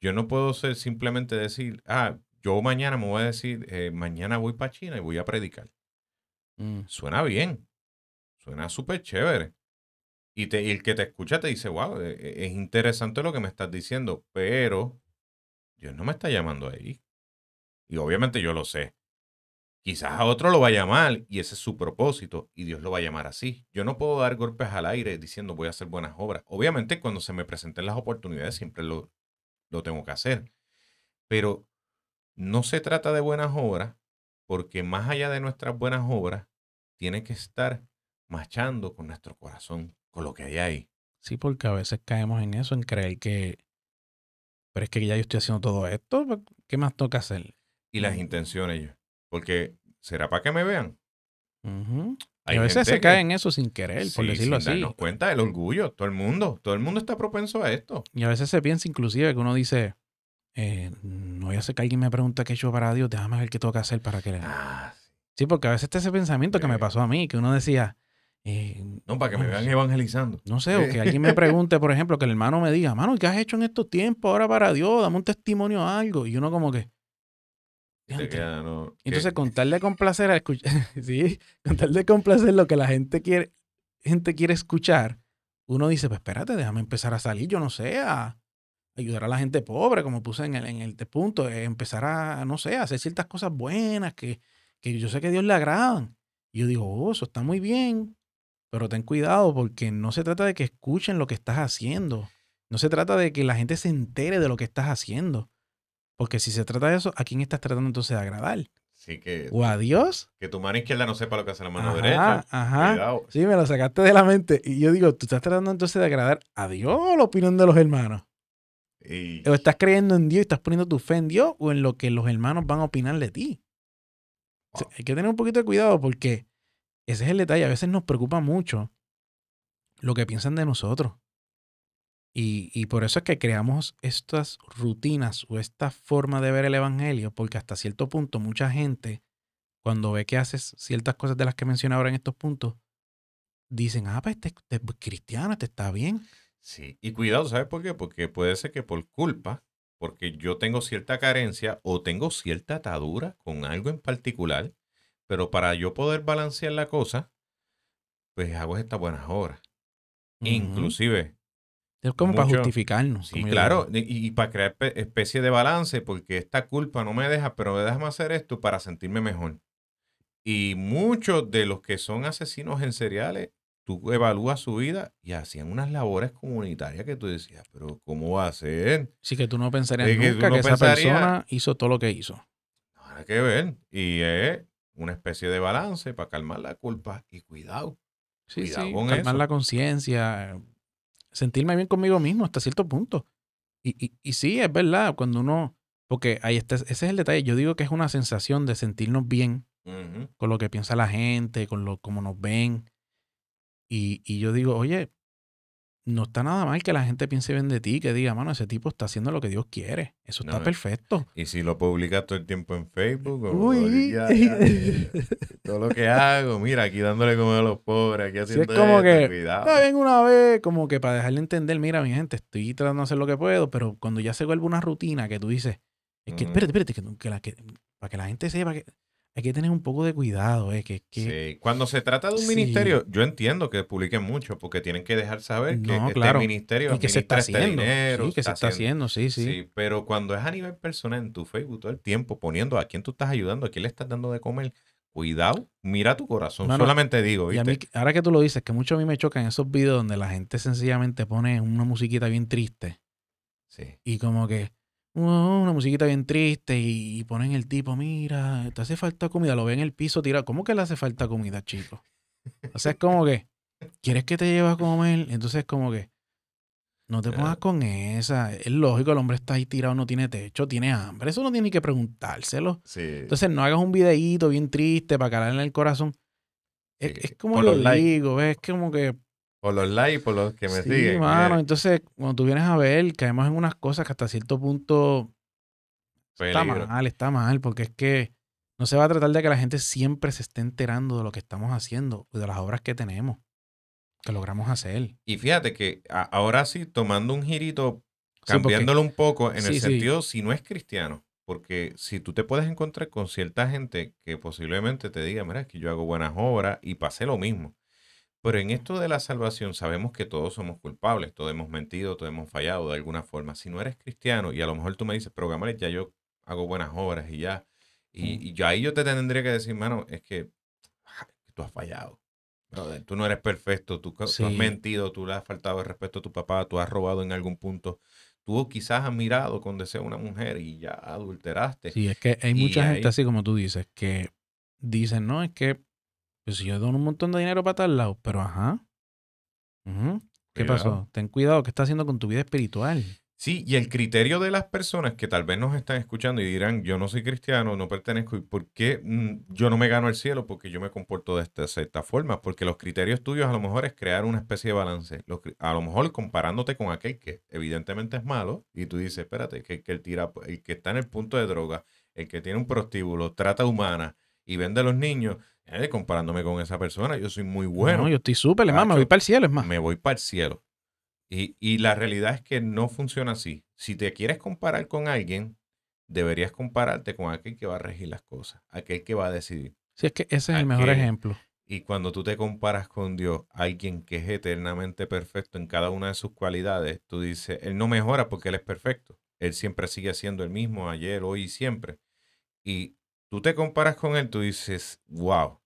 Yo no puedo ser simplemente decir, ah, yo mañana me voy a decir, eh, mañana voy para China y voy a predicar. Mm, Suena bien, suena súper chévere. Y, te, y el que te escucha te dice, wow, e- e- es interesante lo que me estás diciendo, pero Dios no me está llamando ahí. Y obviamente yo lo sé. Quizás a otro lo va a llamar y ese es su propósito y Dios lo va a llamar así. Yo no puedo dar golpes al aire diciendo voy a hacer buenas obras. Obviamente cuando se me presenten las oportunidades siempre lo, lo tengo que hacer. Pero no se trata de buenas obras porque más allá de nuestras buenas obras, tiene que estar marchando con nuestro corazón, con lo que hay ahí. Sí, porque a veces caemos en eso, en creer que, pero es que ya yo estoy haciendo todo esto, ¿qué más toca hacer? Y las Mm. intenciones. yo. Porque, ¿será para que me vean? Hay a veces se que- cae en eso sin querer, por Sí, decirlo sin así. darnos cuenta del orgullo, todo el mundo, todo el mundo está propenso a esto. Y a veces se piensa inclusive que uno dice, eh, no voy a hacer que alguien me pregunte qué he hecho para Dios, déjame ver qué tengo que hacer para que le... Ah, sí. Sí, porque a veces está ese pensamiento que me pasó a mí, que uno decía, eh, no, para que me vean evangelizando. No sé, o que alguien me pregunte, por ejemplo, que el hermano me diga, mano, ¿qué has hecho en estos tiempos ahora para Dios? Dame un testimonio o algo. Y uno como que... ¿no? ¿Qué? Entonces, con tal de complacer a escuchar, sí, con tal de complacer lo que la gente quiere, gente quiere escuchar, uno dice, pues espérate, déjame empezar a salir, yo no sé, a ayudar a la gente pobre, como puse en el, en el punto, eh, empezar a, no sé, a hacer ciertas cosas buenas que, que yo sé que a Dios le agradan. Y yo digo, oh, eso está muy bien, pero ten cuidado porque no se trata de que escuchen lo que estás haciendo. No se trata de que la gente se entere de lo que estás haciendo. Porque si se trata de eso, ¿a quién estás tratando entonces de agradar? Sí, que, ¿O a Dios? que tu mano izquierda no sepa lo que hace la mano Ajá, derecha. Ajá. Cuidado. Sí, me lo sacaste de la mente. Y yo digo, ¿tú estás tratando entonces de agradar a Dios o la opinión de los hermanos? Y- ¿O estás creyendo en Dios y estás poniendo tu fe en Dios o en lo que los hermanos van a opinar de ti? O sea, Wow. hay que tener un poquito de cuidado porque ese es el detalle. A veces nos preocupa mucho lo que piensan de nosotros. Y, y por eso es que creamos estas rutinas o esta forma de ver el Evangelio, porque hasta cierto punto mucha gente, cuando ve que haces ciertas cosas de las que mencioné ahora en estos puntos, dicen, ah, pues este, este es cristiano, este está bien. Sí, y cuidado, ¿sabes por qué? Porque puede ser que por culpa, porque yo tengo cierta carencia o tengo cierta atadura con algo en particular, pero para yo poder balancear la cosa, pues hago estas buenas obras. Inclusive, Es como para justificarnos. sí, claro, y, y para crear pe- especie de balance, porque esta culpa no me deja, pero déjame hacer esto para sentirme mejor. Y muchos de los que son asesinos en seriales, tú evalúas su vida y hacían unas labores comunitarias que tú decías, pero ¿cómo va a ser? Sí, que tú no pensarías Es que tú nunca no que esa persona hizo todo lo que hizo. Nada que ver. Y es una especie de balance para calmar la culpa. Y cuidado. Sí, Cuidado sí, con calmar eso. la conciencia, sentirme bien conmigo mismo hasta cierto punto. Y, y, y sí, es verdad, cuando uno, porque ahí está, ese es el detalle, yo digo que es una sensación de sentirnos bien con lo que piensa la gente, con lo como nos ven. Y, y yo digo, oye, no está nada mal que la gente piense bien de ti, que diga, mano, ese tipo está haciendo lo que Dios quiere. Eso está No, perfecto. Y si lo publicas todo el tiempo en Facebook, o- Uy. ya, ya, todo lo que hago, mira, aquí dándole como a los pobres, aquí Sí, haciendo es como esto, que, cuidado. Está bien una vez, como que para dejarle entender, mira, mi gente, estoy tratando de hacer lo que puedo, pero cuando ya se vuelve una rutina que tú dices, es que, espérate, espérate, que, que la, que, para que la gente sepa que hay que tener un poco de cuidado, eh, que, que Sí. Cuando se trata de un Sí. ministerio, yo entiendo que publiquen mucho porque tienen que dejar saber que No, este claro. ministerio y que se está este haciendo. dinero, sí, que se está haciendo, sí, sí. Sí, pero cuando es a nivel personal en tu Facebook todo el tiempo poniendo a quién tú estás ayudando, a quién le estás dando de comer, cuidado, mira tu corazón. Mano, Solamente digo, Y a mí, ahora que tú lo dices, que mucho a mí me chocan esos videos donde la gente sencillamente pone una musiquita bien triste Sí. y como que "Oh, una musiquita bien triste y, ponen el tipo, mira, te hace falta comida, lo ven en el piso tirado. ¿Cómo que le hace falta comida, chico? O sea, es como que, ¿quieres que te lleve a comer? Entonces es como que, No te pongas con esa. Es lógico, el hombre está ahí tirado, no tiene techo, tiene hambre. Eso no tiene ni que preguntárselo. Sí. Entonces no hagas un videíto bien triste para calarle el corazón. Es, como lo los likes. digo, ¿ves? Es como que... por los likes, por los que me sí, siguen. mano. eh, Entonces, cuando tú vienes a ver, caemos en unas cosas que hasta cierto punto está mal, está mal, porque es que no se va a tratar de que la gente siempre se esté enterando de lo que estamos haciendo, de las obras que tenemos, que logramos hacer. Y fíjate que a- ahora sí, tomando un girito, Sí, porque- cambiándolo un poco en el Sí, sentido si no es cristiano. Porque si tú te puedes encontrar con cierta gente que posiblemente te diga, mira, es que yo hago buenas obras y pasé lo mismo. Pero en esto de la salvación sabemos que todos somos culpables, todos hemos mentido, todos hemos fallado de alguna forma. Si no eres cristiano y a lo mejor tú me dices, pero Gamaliel, ya yo hago buenas obras y ya. Y, y yo ahí yo te tendría que decir, mano, es que tú has fallado. Brother, tú no eres perfecto, tú, tú has Sí. mentido, tú le has faltado el respeto a tu papá, tú has robado en algún punto, tú quizás has mirado con deseo a una mujer y ya adulteraste. Sí, es que hay Y mucha gente así como tú dices, que dicen, no, es que pues si yo doy un montón de dinero para tal lado, pero ajá. ¿Qué Cuidado. pasó? Ten cuidado, ¿qué estás haciendo con tu vida espiritual? Sí, y el criterio de las personas que tal vez nos están escuchando y dirán, yo no soy cristiano, no pertenezco, ¿y por qué mm, yo no me gano el cielo? Porque yo me comporto de esta cierta forma, porque los criterios tuyos a lo mejor es crear una especie de balance. Los a lo mejor comparándote con aquel que evidentemente es malo, y tú dices, espérate, que, que el, tira, el que está en el punto de droga, el que tiene un prostíbulo, trata humana y vende a los niños, eh, comparándome con esa persona, yo soy muy bueno no, yo estoy súper, es más, me voy para el cielo, es más. me voy para el cielo. Y, y la realidad es que no funciona así. Si te quieres comparar con alguien, deberías compararte con aquel que va a regir las cosas, aquel que va a decidir. Sí, es que ese es el mejor ejemplo. Y cuando tú te comparas con Dios, alguien que es eternamente perfecto en cada una de sus cualidades, tú dices, Él no mejora porque Él es perfecto. Él siempre sigue siendo el mismo, ayer, hoy y siempre. Y tú te comparas con Él, tú dices, wow,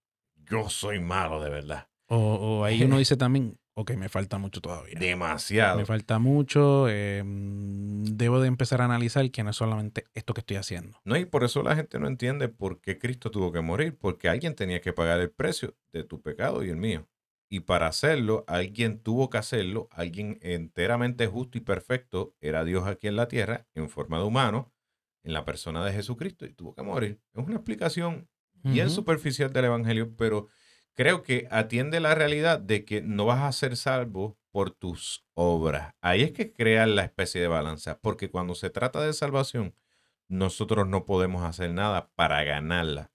yo soy malo de verdad. O, o ahí uno dice también, ok, me falta mucho todavía. Demasiado. Me falta mucho, eh, mm, debo de empezar a analizar que no es solamente esto que estoy haciendo. No, y por eso la gente no entiende por qué Cristo tuvo que morir, porque alguien tenía que pagar el precio de tu pecado y el mío. Y para hacerlo, alguien tuvo que hacerlo, alguien enteramente justo y perfecto, era Dios aquí en la tierra, en forma de humano, en la persona de Jesucristo, y tuvo que morir. Es una explicación bien superficial del Evangelio, pero creo que atiende la realidad de que no vas a ser salvo por tus obras. Ahí es que crea la especie de balanza, porque cuando se trata de salvación, nosotros no podemos hacer nada para ganarla.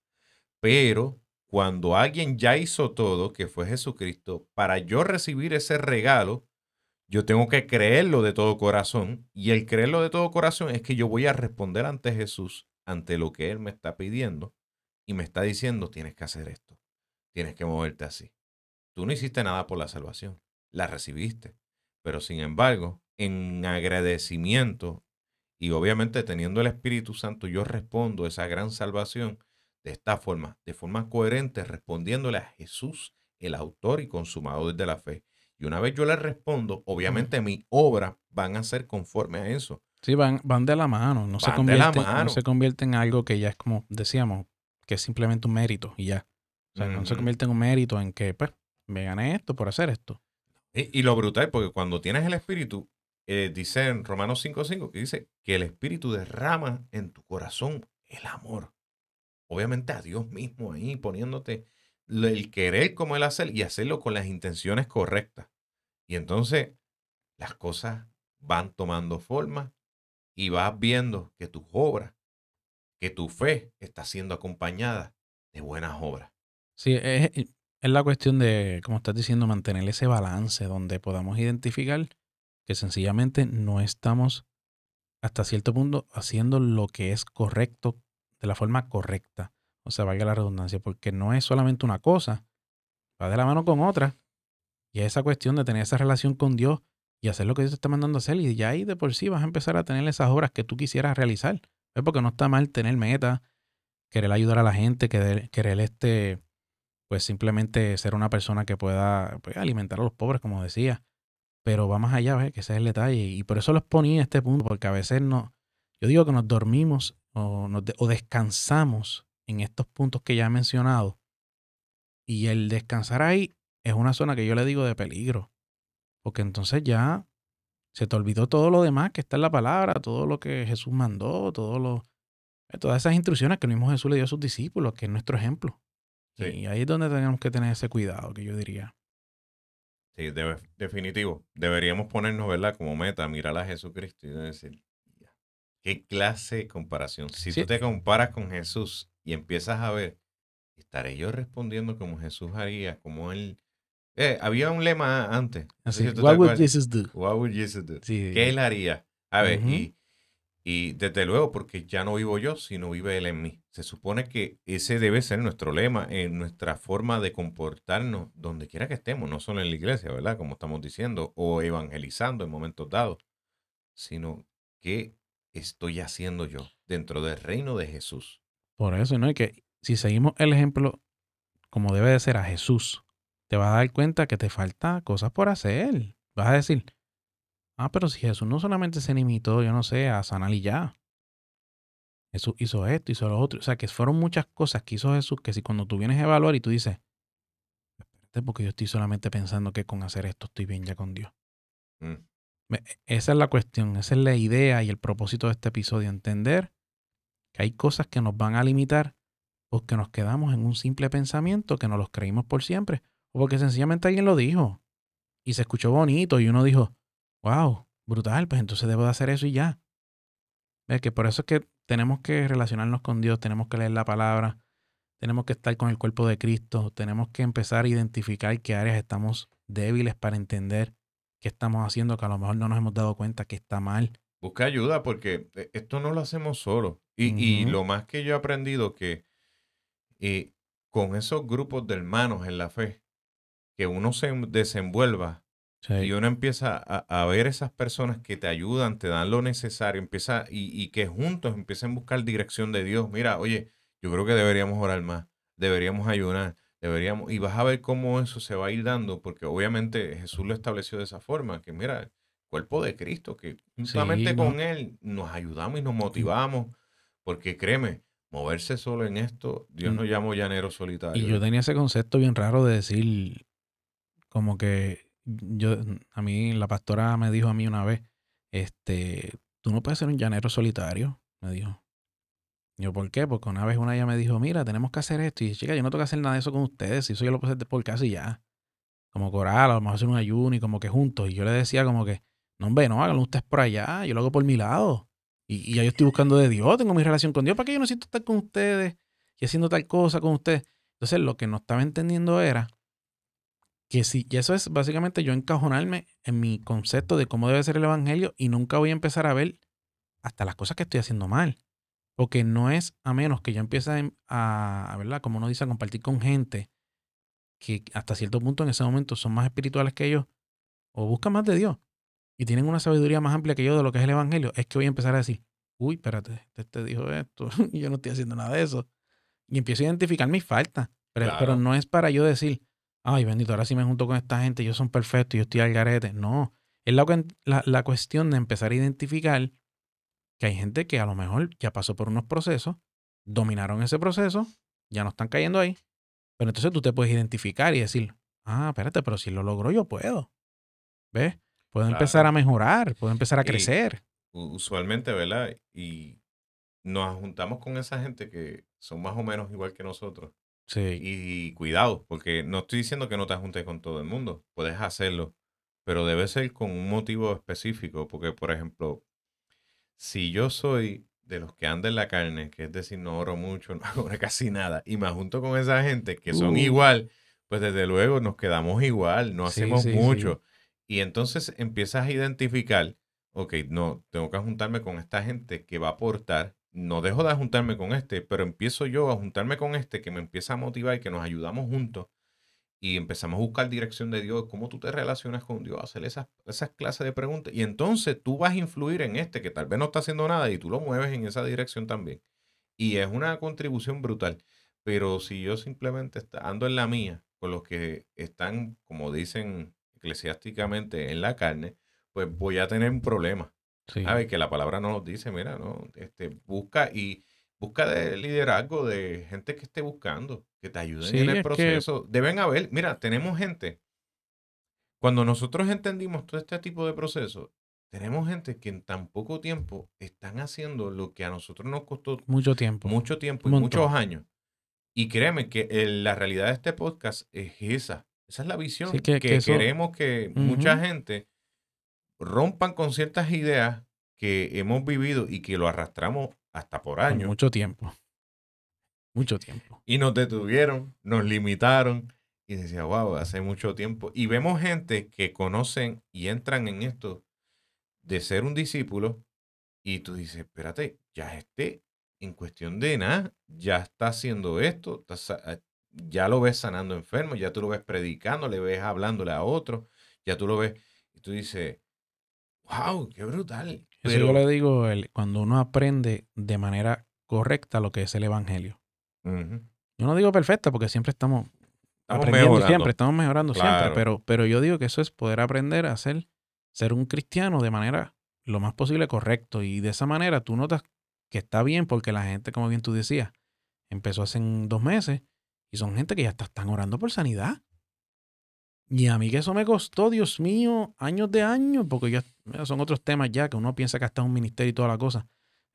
Pero cuando alguien ya hizo todo, que fue Jesucristo, para yo recibir ese regalo, yo tengo que creerlo de todo corazón. Y el creerlo de todo corazón es que yo voy a responder ante Jesús, ante lo que Él me está pidiendo, y me está diciendo, tienes que hacer esto, tienes que moverte así. Tú no hiciste nada por la salvación, la recibiste. Pero sin embargo, en agradecimiento y obviamente teniendo el Espíritu Santo, yo respondo esa gran salvación de esta forma, de forma coherente, respondiéndole a Jesús, el autor y consumador de la fe. Y una vez yo le respondo, obviamente mis obras van a ser conforme a eso. Sí, van, van de la mano. No, se Van de la convierte, no mano. se convierte en algo que ya es como decíamos, que es simplemente un mérito y ya. O sea, no se convierte en un mérito en que, pues, me gané esto por hacer esto. Y, y lo brutal, porque cuando tienes el Espíritu, eh, dice en Romanos 5.5 que dice que el Espíritu derrama en tu corazón el amor. Obviamente a Dios mismo ahí poniéndote el querer como el hacer y hacerlo con las intenciones correctas. Y entonces las cosas van tomando forma y vas viendo que tus obras, que tu fe está siendo acompañada de buenas obras. Sí, es, es la cuestión de, como estás diciendo, mantener ese balance donde podamos identificar que sencillamente no estamos hasta cierto punto haciendo lo que es correcto de la forma correcta. O sea, valga la redundancia, porque no es solamente una cosa, va de la mano con otra. Y es esa cuestión de tener esa relación con Dios y hacer lo que Dios te está mandando a hacer. Y ya ahí de por sí vas a empezar a tener esas obras que tú quisieras realizar. Es porque no está mal tener metas, querer ayudar a la gente, querer, querer este, pues simplemente ser una persona que pueda pues, alimentar a los pobres, como decía. Pero va más allá, ¿ves? que ese es el detalle. Y por eso los ponía en este punto, porque a veces no, yo digo que nos dormimos o, o descansamos en estos puntos que ya he mencionado. Y el descansar ahí es una zona que yo le digo de peligro. Porque entonces ya Se te olvidó todo lo demás que está en la palabra, todo lo que Jesús mandó, todo lo, eh, todas esas instrucciones que el mismo Jesús le dio a sus discípulos, que es nuestro ejemplo. Y ahí es donde tenemos que tener ese cuidado, que yo diría. Sí, definitivo. Deberíamos ponernos, ¿verdad? Como meta, mirar a Jesucristo y decir, ¿qué clase de comparación? Si tú te comparas con Jesús y empiezas a ver, estaré yo respondiendo como Jesús haría, como él... Eh, había un lema antes. Así, what would Jesus do? What would Jesus do? ¿Qué él haría? A ver, y y desde luego, porque ya no vivo yo, sino vive Él en mí. Se supone que ese debe ser nuestro lema, en nuestra forma de comportarnos donde quiera que estemos, no solo en la iglesia, ¿verdad? Como estamos diciendo, o evangelizando en momentos dados, sino qué estoy haciendo yo dentro del reino de Jesús. Por eso, ¿no? Y que si seguimos el ejemplo como debe de ser a Jesús, te vas a dar cuenta que te falta cosas por hacer. Vas a decir, Ah, pero si Jesús no solamente se limitó, yo no sé, a sanar y ya. Jesús hizo esto, hizo lo otro. O sea, que fueron muchas cosas que hizo Jesús que si cuando tú vienes a evaluar y tú dices, espérate, porque yo estoy solamente pensando que con hacer esto estoy bien ya con Dios. Mm. Esa es la cuestión, esa es la idea y el propósito de este episodio, entender que hay cosas que nos van a limitar porque nos quedamos en un simple pensamiento que nos los creímos por siempre o porque sencillamente alguien lo dijo y se escuchó bonito y uno dijo, wow, brutal, pues entonces debo de hacer eso y ya. ¿Ves? Que por eso es que tenemos que relacionarnos con Dios, tenemos que leer la palabra, tenemos que estar con el cuerpo de Cristo, tenemos que empezar a identificar qué áreas estamos débiles para entender qué estamos haciendo, que a lo mejor no nos hemos dado cuenta que está mal. Busca ayuda porque eh, esto no lo hacemos solo. Y, lo más que yo he aprendido que y con esos grupos de hermanos en la fe, que uno se desenvuelva y uno empieza a, ver esas personas que te ayudan, te dan lo necesario, empieza y, que juntos empiecen a buscar dirección de Dios. Mira, oye, yo creo que deberíamos orar más, deberíamos ayunar, deberíamos, y vas a ver cómo eso se va a ir dando, porque obviamente Jesús lo estableció de esa forma, que mira, el cuerpo de Cristo, que justamente con Él nos ayudamos y nos motivamos, porque créeme, moverse solo en esto, Dios mm. nos llama llanero solitario. Y yo tenía ese concepto bien raro de decir, como que yo, a mí, la pastora me dijo a mí una vez, este, tú no puedes ser un llanero solitario, me dijo. Yo, ¿por qué? Porque una vez una ella me dijo, mira, tenemos que hacer esto. Y dije, chica, yo no tengo que hacer nada de eso con ustedes. Si eso yo lo puedo hacer por casa y ya. Como coral, a lo mejor hacer un ayuno y como que juntos. Y yo le decía como que, no, hombre, no, háganlo ustedes por allá. Yo lo hago por mi lado. Y, y ya yo estoy buscando de Dios, tengo mi relación con Dios. ¿Para qué yo necesito estar con ustedes y haciendo tal cosa con ustedes? Entonces, lo que no estaba entendiendo era que sí, y eso es básicamente yo encajonarme en mi concepto de cómo debe ser el evangelio y nunca voy a empezar a ver hasta las cosas que estoy haciendo mal. Porque no es a menos que yo empiece a, ¿verdad? Como uno dice, a compartir con gente que hasta cierto punto en ese momento son más espirituales que ellos o buscan más de Dios y tienen una sabiduría más amplia que yo de lo que es el evangelio, es que voy a empezar a decir, uy, espérate, este te dijo esto y yo no estoy haciendo nada de eso. Y empiezo a identificar mis faltas, pero, pero no es para yo decir, ay, bendito, ahora sí me junto con esta gente, ellos son perfectos, yo estoy al garete. No, es la, la, cuestión de empezar a identificar que hay gente que a lo mejor ya pasó por unos procesos, dominaron ese proceso, ya no están cayendo ahí, pero entonces tú te puedes identificar y decir, ah, espérate, pero si lo logro yo puedo. ¿Ves? Puedo empezar a mejorar, puedo empezar a crecer. usualmente, ¿verdad? Y nos juntamos con esa gente que son más o menos igual que nosotros. Y cuidado, porque no estoy diciendo que no te juntes con todo el mundo, puedes hacerlo, pero debe ser con un motivo específico, porque por ejemplo, si yo soy de los que andan en la carne, que es decir, no oro mucho, no hago casi nada, y me junto con esa gente que son uh. igual, pues desde luego nos quedamos igual, no hacemos mucho. Y entonces empiezas a identificar, ok, no, tengo que juntarme con esta gente que va a aportar no dejo de juntarme con este, pero empiezo yo a juntarme con este que me empieza a motivar y que nos ayudamos juntos y empezamos a buscar dirección de Dios, cómo tú te relacionas con Dios, hacer esas, esas clases de preguntas. Y entonces tú vas a influir en este que tal vez no está haciendo nada y tú lo mueves en esa dirección también. Y es una contribución brutal. Pero si yo simplemente ando en la mía, con los que están, como dicen eclesiásticamente, en la carne, pues voy a tener un problema. Sí. Que la palabra no nos dice, mira, no, este, busca y busca de liderazgo de gente que esté buscando, que te ayuden en el proceso. Deben haber, mira, tenemos gente. Cuando nosotros entendimos todo este tipo de procesos, tenemos gente que en tan poco tiempo están haciendo lo que a nosotros nos costó Mucho tiempo. mucho tiempo y muchos años. Y créeme que el- la realidad de este podcast es esa. Esa es la visión Sí, que- que, que eso- queremos que mucha gente rompan con ciertas ideas que hemos vivido y que lo arrastramos hasta por Por años. mucho tiempo. Mucho tiempo. Y nos detuvieron, nos limitaron. Y decía, wow, hace mucho tiempo. Y vemos gente que conocen y entran en esto de ser un discípulo. Y tú dices, espérate, ya este, en cuestión de nada, ya está haciendo esto, ah, ya lo ves sanando enfermos, ya tú lo ves predicando, le ves hablándole a otros, ya tú lo ves. Y tú dices, wow, qué brutal. Eso Pero, yo le digo el- cuando uno aprende de manera correcta lo que es el evangelio. Yo no digo perfecta porque siempre estamos, estamos aprendiendo mejorando. siempre, estamos mejorando Claro. siempre, pero, pero yo digo que eso es poder aprender a ser, ser un cristiano de manera lo más posible correcto y de esa manera tú notas que está bien porque la gente, como bien tú decías, empezó hace dos meses y son gente que ya está- están orando por sanidad. Y a mí que eso me costó, Dios mío, años de años, porque ya son otros temas ya que uno piensa que hasta es un ministerio y toda la cosa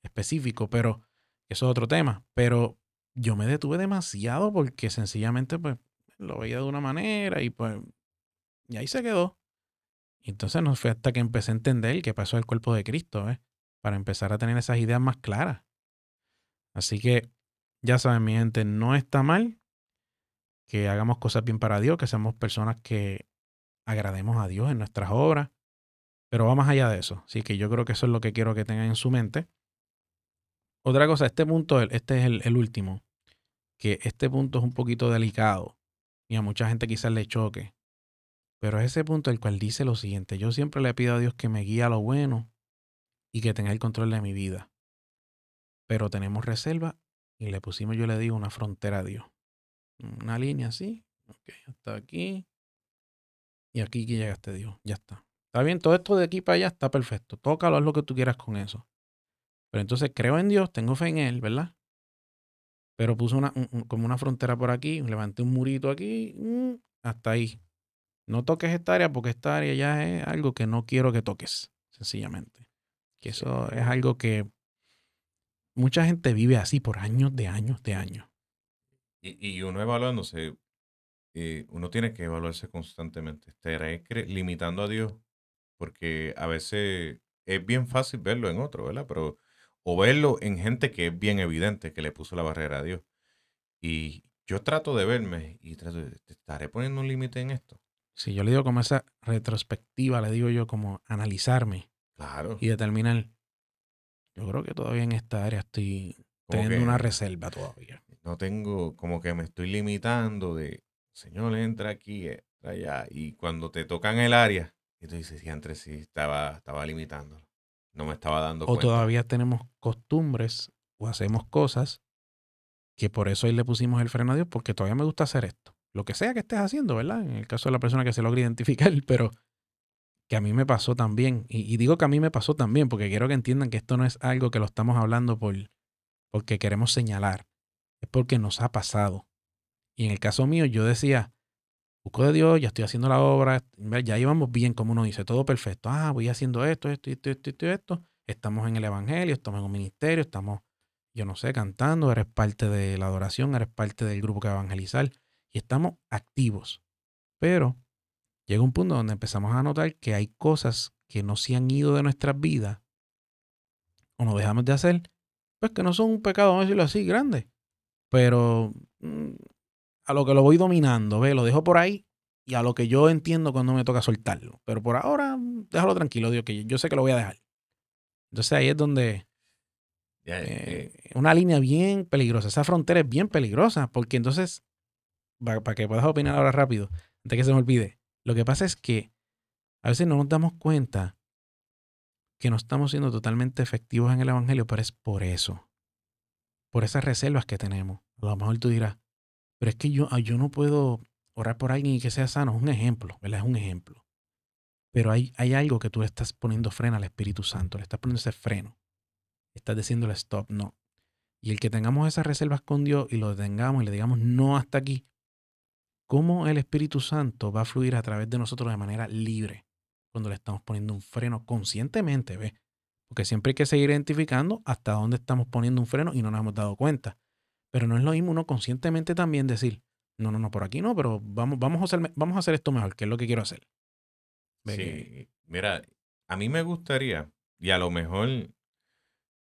específico, pero eso es otro tema. Pero yo me detuve demasiado porque sencillamente pues lo veía de una manera y pues y ahí se quedó. Y entonces no fue hasta que empecé a entender qué pasó el cuerpo de Cristo, ¿ves? Para empezar a tener esas ideas más claras. Así que ya saben, mi gente, no está mal que hagamos cosas bien para Dios, que seamos personas que agrademos a Dios en nuestras obras, pero va más allá de eso. Así que yo creo que eso es lo que quiero que tengan en su mente. Otra cosa, este punto, este es el, último, que este punto es un poquito delicado y a mucha gente quizás le choque, pero es ese punto el cual dice lo siguiente, yo siempre le pido a Dios que me guíe a lo bueno y que tenga el control de mi vida, pero tenemos reserva y le pusimos, yo le digo, una frontera a Dios. Una línea así, ok, hasta aquí y aquí que llegaste Dios, ya está. Está bien, todo esto de aquí para allá está perfecto. Tócalo, haz lo que tú quieras con eso. Pero entonces creo en Dios, tengo fe en Él, ¿verdad? Pero puse una, un- un- como una frontera por aquí, levanté un murito aquí, mm, hasta ahí. No toques esta área porque esta área ya es algo que no quiero que toques, sencillamente. Que eso es algo que mucha gente vive así por años de años de años. Y, y uno evaluándose, eh, uno tiene que evaluarse constantemente. Estaré limitando a Dios, porque a veces es bien fácil verlo en otro, ¿verdad? Pero, o verlo en gente que es bien evidente que le puso la barrera a Dios. Y yo trato de verme y trato de, ¿te estaré poniendo un límite en esto? Si yo le digo como esa retrospectiva, le digo yo como analizarme Claro. y determinar, yo creo que todavía en esta área estoy teniendo una reserva todavía. no tengo, como que me estoy limitando de, Señor, entra aquí, entra allá. Y cuando te tocan el área, y tú dices, sí, entre sí, estaba, estaba limitando. No me estaba dando O cuenta. todavía tenemos costumbres o hacemos cosas que por eso ahí le pusimos el freno a Dios, porque todavía me gusta hacer esto. Lo que sea que estés haciendo, ¿verdad? En el caso de la persona que se logra identificar, pero que a mí me pasó también. Y, y digo que a mí me pasó también, porque quiero que entiendan que esto no es algo que lo estamos hablando por, porque queremos señalar. Es porque nos ha pasado. Y en el caso mío, yo decía, busco de Dios, ya estoy haciendo la obra, ya íbamos bien, como uno dice, todo perfecto. Ah, voy haciendo esto, esto, esto, esto, esto, esto. Estamos en el Evangelio, estamos en un ministerio, estamos, yo no sé, cantando, eres parte de la adoración, eres parte del grupo que va evangelizar y estamos activos. Pero llega un punto donde empezamos a notar que hay cosas que no se han ido de nuestras vidas o no dejamos de hacer, pues que no son un pecado, vamos a decirlo así, grande. Pero mm, a lo que lo voy dominando, ve, lo dejo por ahí y a lo que yo entiendo cuando me toca soltarlo. Pero por ahora, déjalo tranquilo, Dios, que yo sé que lo voy a dejar. Entonces ahí es donde eh, eh, una línea bien peligrosa. Esa frontera es bien peligrosa porque entonces, para, que puedas opinar ahora rápido, antes que se me olvide, lo que pasa es que a veces no nos damos cuenta que no estamos siendo totalmente efectivos en el Evangelio, pero es por eso, por esas reservas que tenemos. A lo mejor tú dirás, pero es que yo, ah, yo no puedo orar por alguien y que sea sano. Es un ejemplo, ¿verdad? Es un ejemplo. Pero hay, hay algo que tú estás poniendo freno al Espíritu Santo, le estás poniendo ese freno. Estás diciéndole stop, no. Y el que tengamos esas reservas con Dios y lo tengamos y le digamos no hasta aquí, ¿cómo el Espíritu Santo va a fluir a través de nosotros de manera libre? cuando le estamos poniendo un freno conscientemente, ¿ves? Porque siempre hay que seguir identificando hasta dónde estamos poniendo un freno y no nos hemos dado cuenta. Pero no es lo mismo uno conscientemente también decir, no, no, no, por aquí no, pero vamos, vamos, a, hacer, vamos a hacer esto mejor, que es lo que quiero hacer. Sí, mira, a mí me gustaría, y a lo mejor,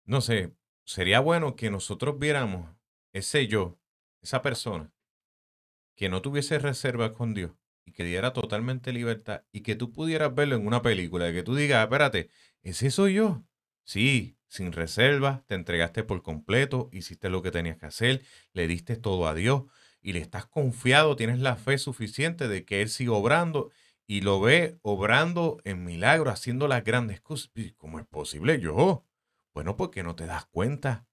no sé, sería bueno que nosotros viéramos ese yo, esa persona, que no tuviese reserva con Dios y que diera totalmente libertad y que tú pudieras verlo en una película, de que tú digas, espérate, ese soy yo. Sí, sin reserva, te entregaste por completo, hiciste lo que tenías que hacer, le diste todo a Dios y le estás confiado, tienes la fe suficiente de que Él sigue obrando y lo ve obrando en milagro, haciendo las grandes cosas. ¿Cómo es posible yo? Bueno, porque no te das cuenta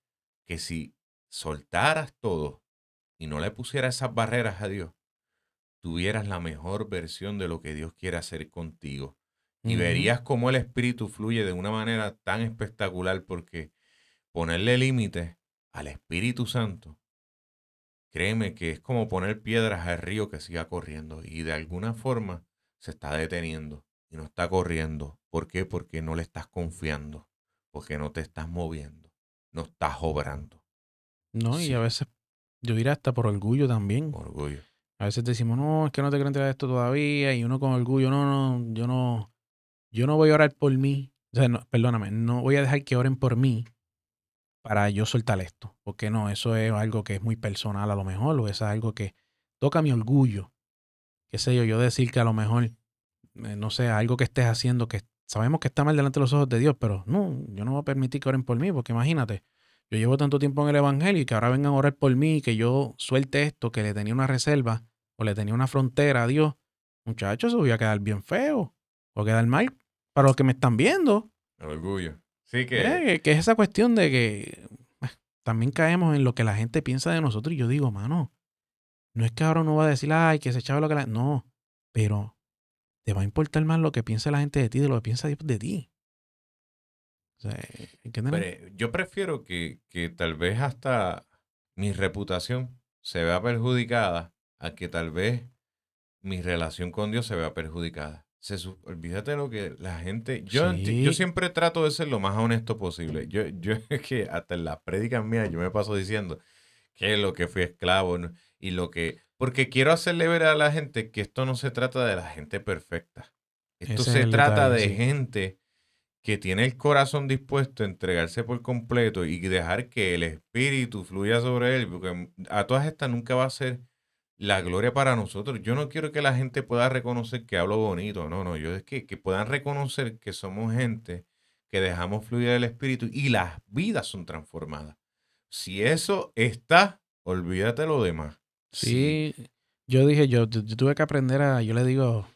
que si soltaras todo y no le pusieras esas barreras a Dios, tuvieras la mejor versión de lo que Dios quiere hacer contigo. Y verías cómo el Espíritu fluye de una manera tan espectacular porque ponerle límites al Espíritu Santo, créeme que es como poner piedras al río que siga corriendo y de alguna forma se está deteniendo y no está corriendo. ¿Por qué? Porque no le estás confiando, porque no te estás moviendo, no estás obrando. No, y a veces yo diría hasta por orgullo también. Orgullo. A veces decimos, no, es que no te entregar esto todavía. Y uno con orgullo, no, no, yo no, yo no voy a orar por mí. O sea, no, perdóname, no voy a dejar que oren por mí para yo soltar esto. Porque no, eso es algo que es muy personal a lo mejor, o es algo que toca mi orgullo. Qué sé yo, yo decir que a lo mejor, eh, no sé, algo que estés haciendo que sabemos que está mal delante de los ojos de Dios, pero no, yo no voy a permitir que oren por mí, porque imagínate, yo llevo tanto tiempo en el Evangelio y que ahora vengan a orar por mí, que yo suelte esto, que le tenía una reserva o le tenía una frontera a Dios. Muchachos, eso voy a quedar bien feo. O quedar mal para los que me están viendo. El orgullo. Sí que... Eh, que es esa cuestión de que también caemos en lo que la gente piensa de nosotros. Y yo digo, mano, no es que ahora uno va a decir, ay, que se echaba lo que la... No, pero te va a importar más lo que piensa la gente de ti de lo que piensa Dios de ti yo prefiero que, que tal vez hasta mi reputación se vea perjudicada a que tal vez mi relación con Dios se vea perjudicada. Se, olvídate lo que la gente. Yo, yo siempre trato de ser lo más honesto posible. Yo, yo es que hasta en las prédicas mías yo me paso diciendo que lo que fui esclavo y lo que. Porque quiero hacerle ver a la gente que esto no se trata de la gente perfecta. Esto se trata de gente que tiene el corazón dispuesto a entregarse por completo y dejar que el espíritu fluya sobre él, porque a todas estas nunca va a ser la gloria para nosotros. Yo no quiero que la gente pueda reconocer que hablo bonito, no, no, yo es que, que puedan reconocer que somos gente que dejamos fluir el espíritu y las vidas son transformadas. Si eso está, olvídate lo demás. Sí, yo dije, yo, tuve que aprender a, yo le digo,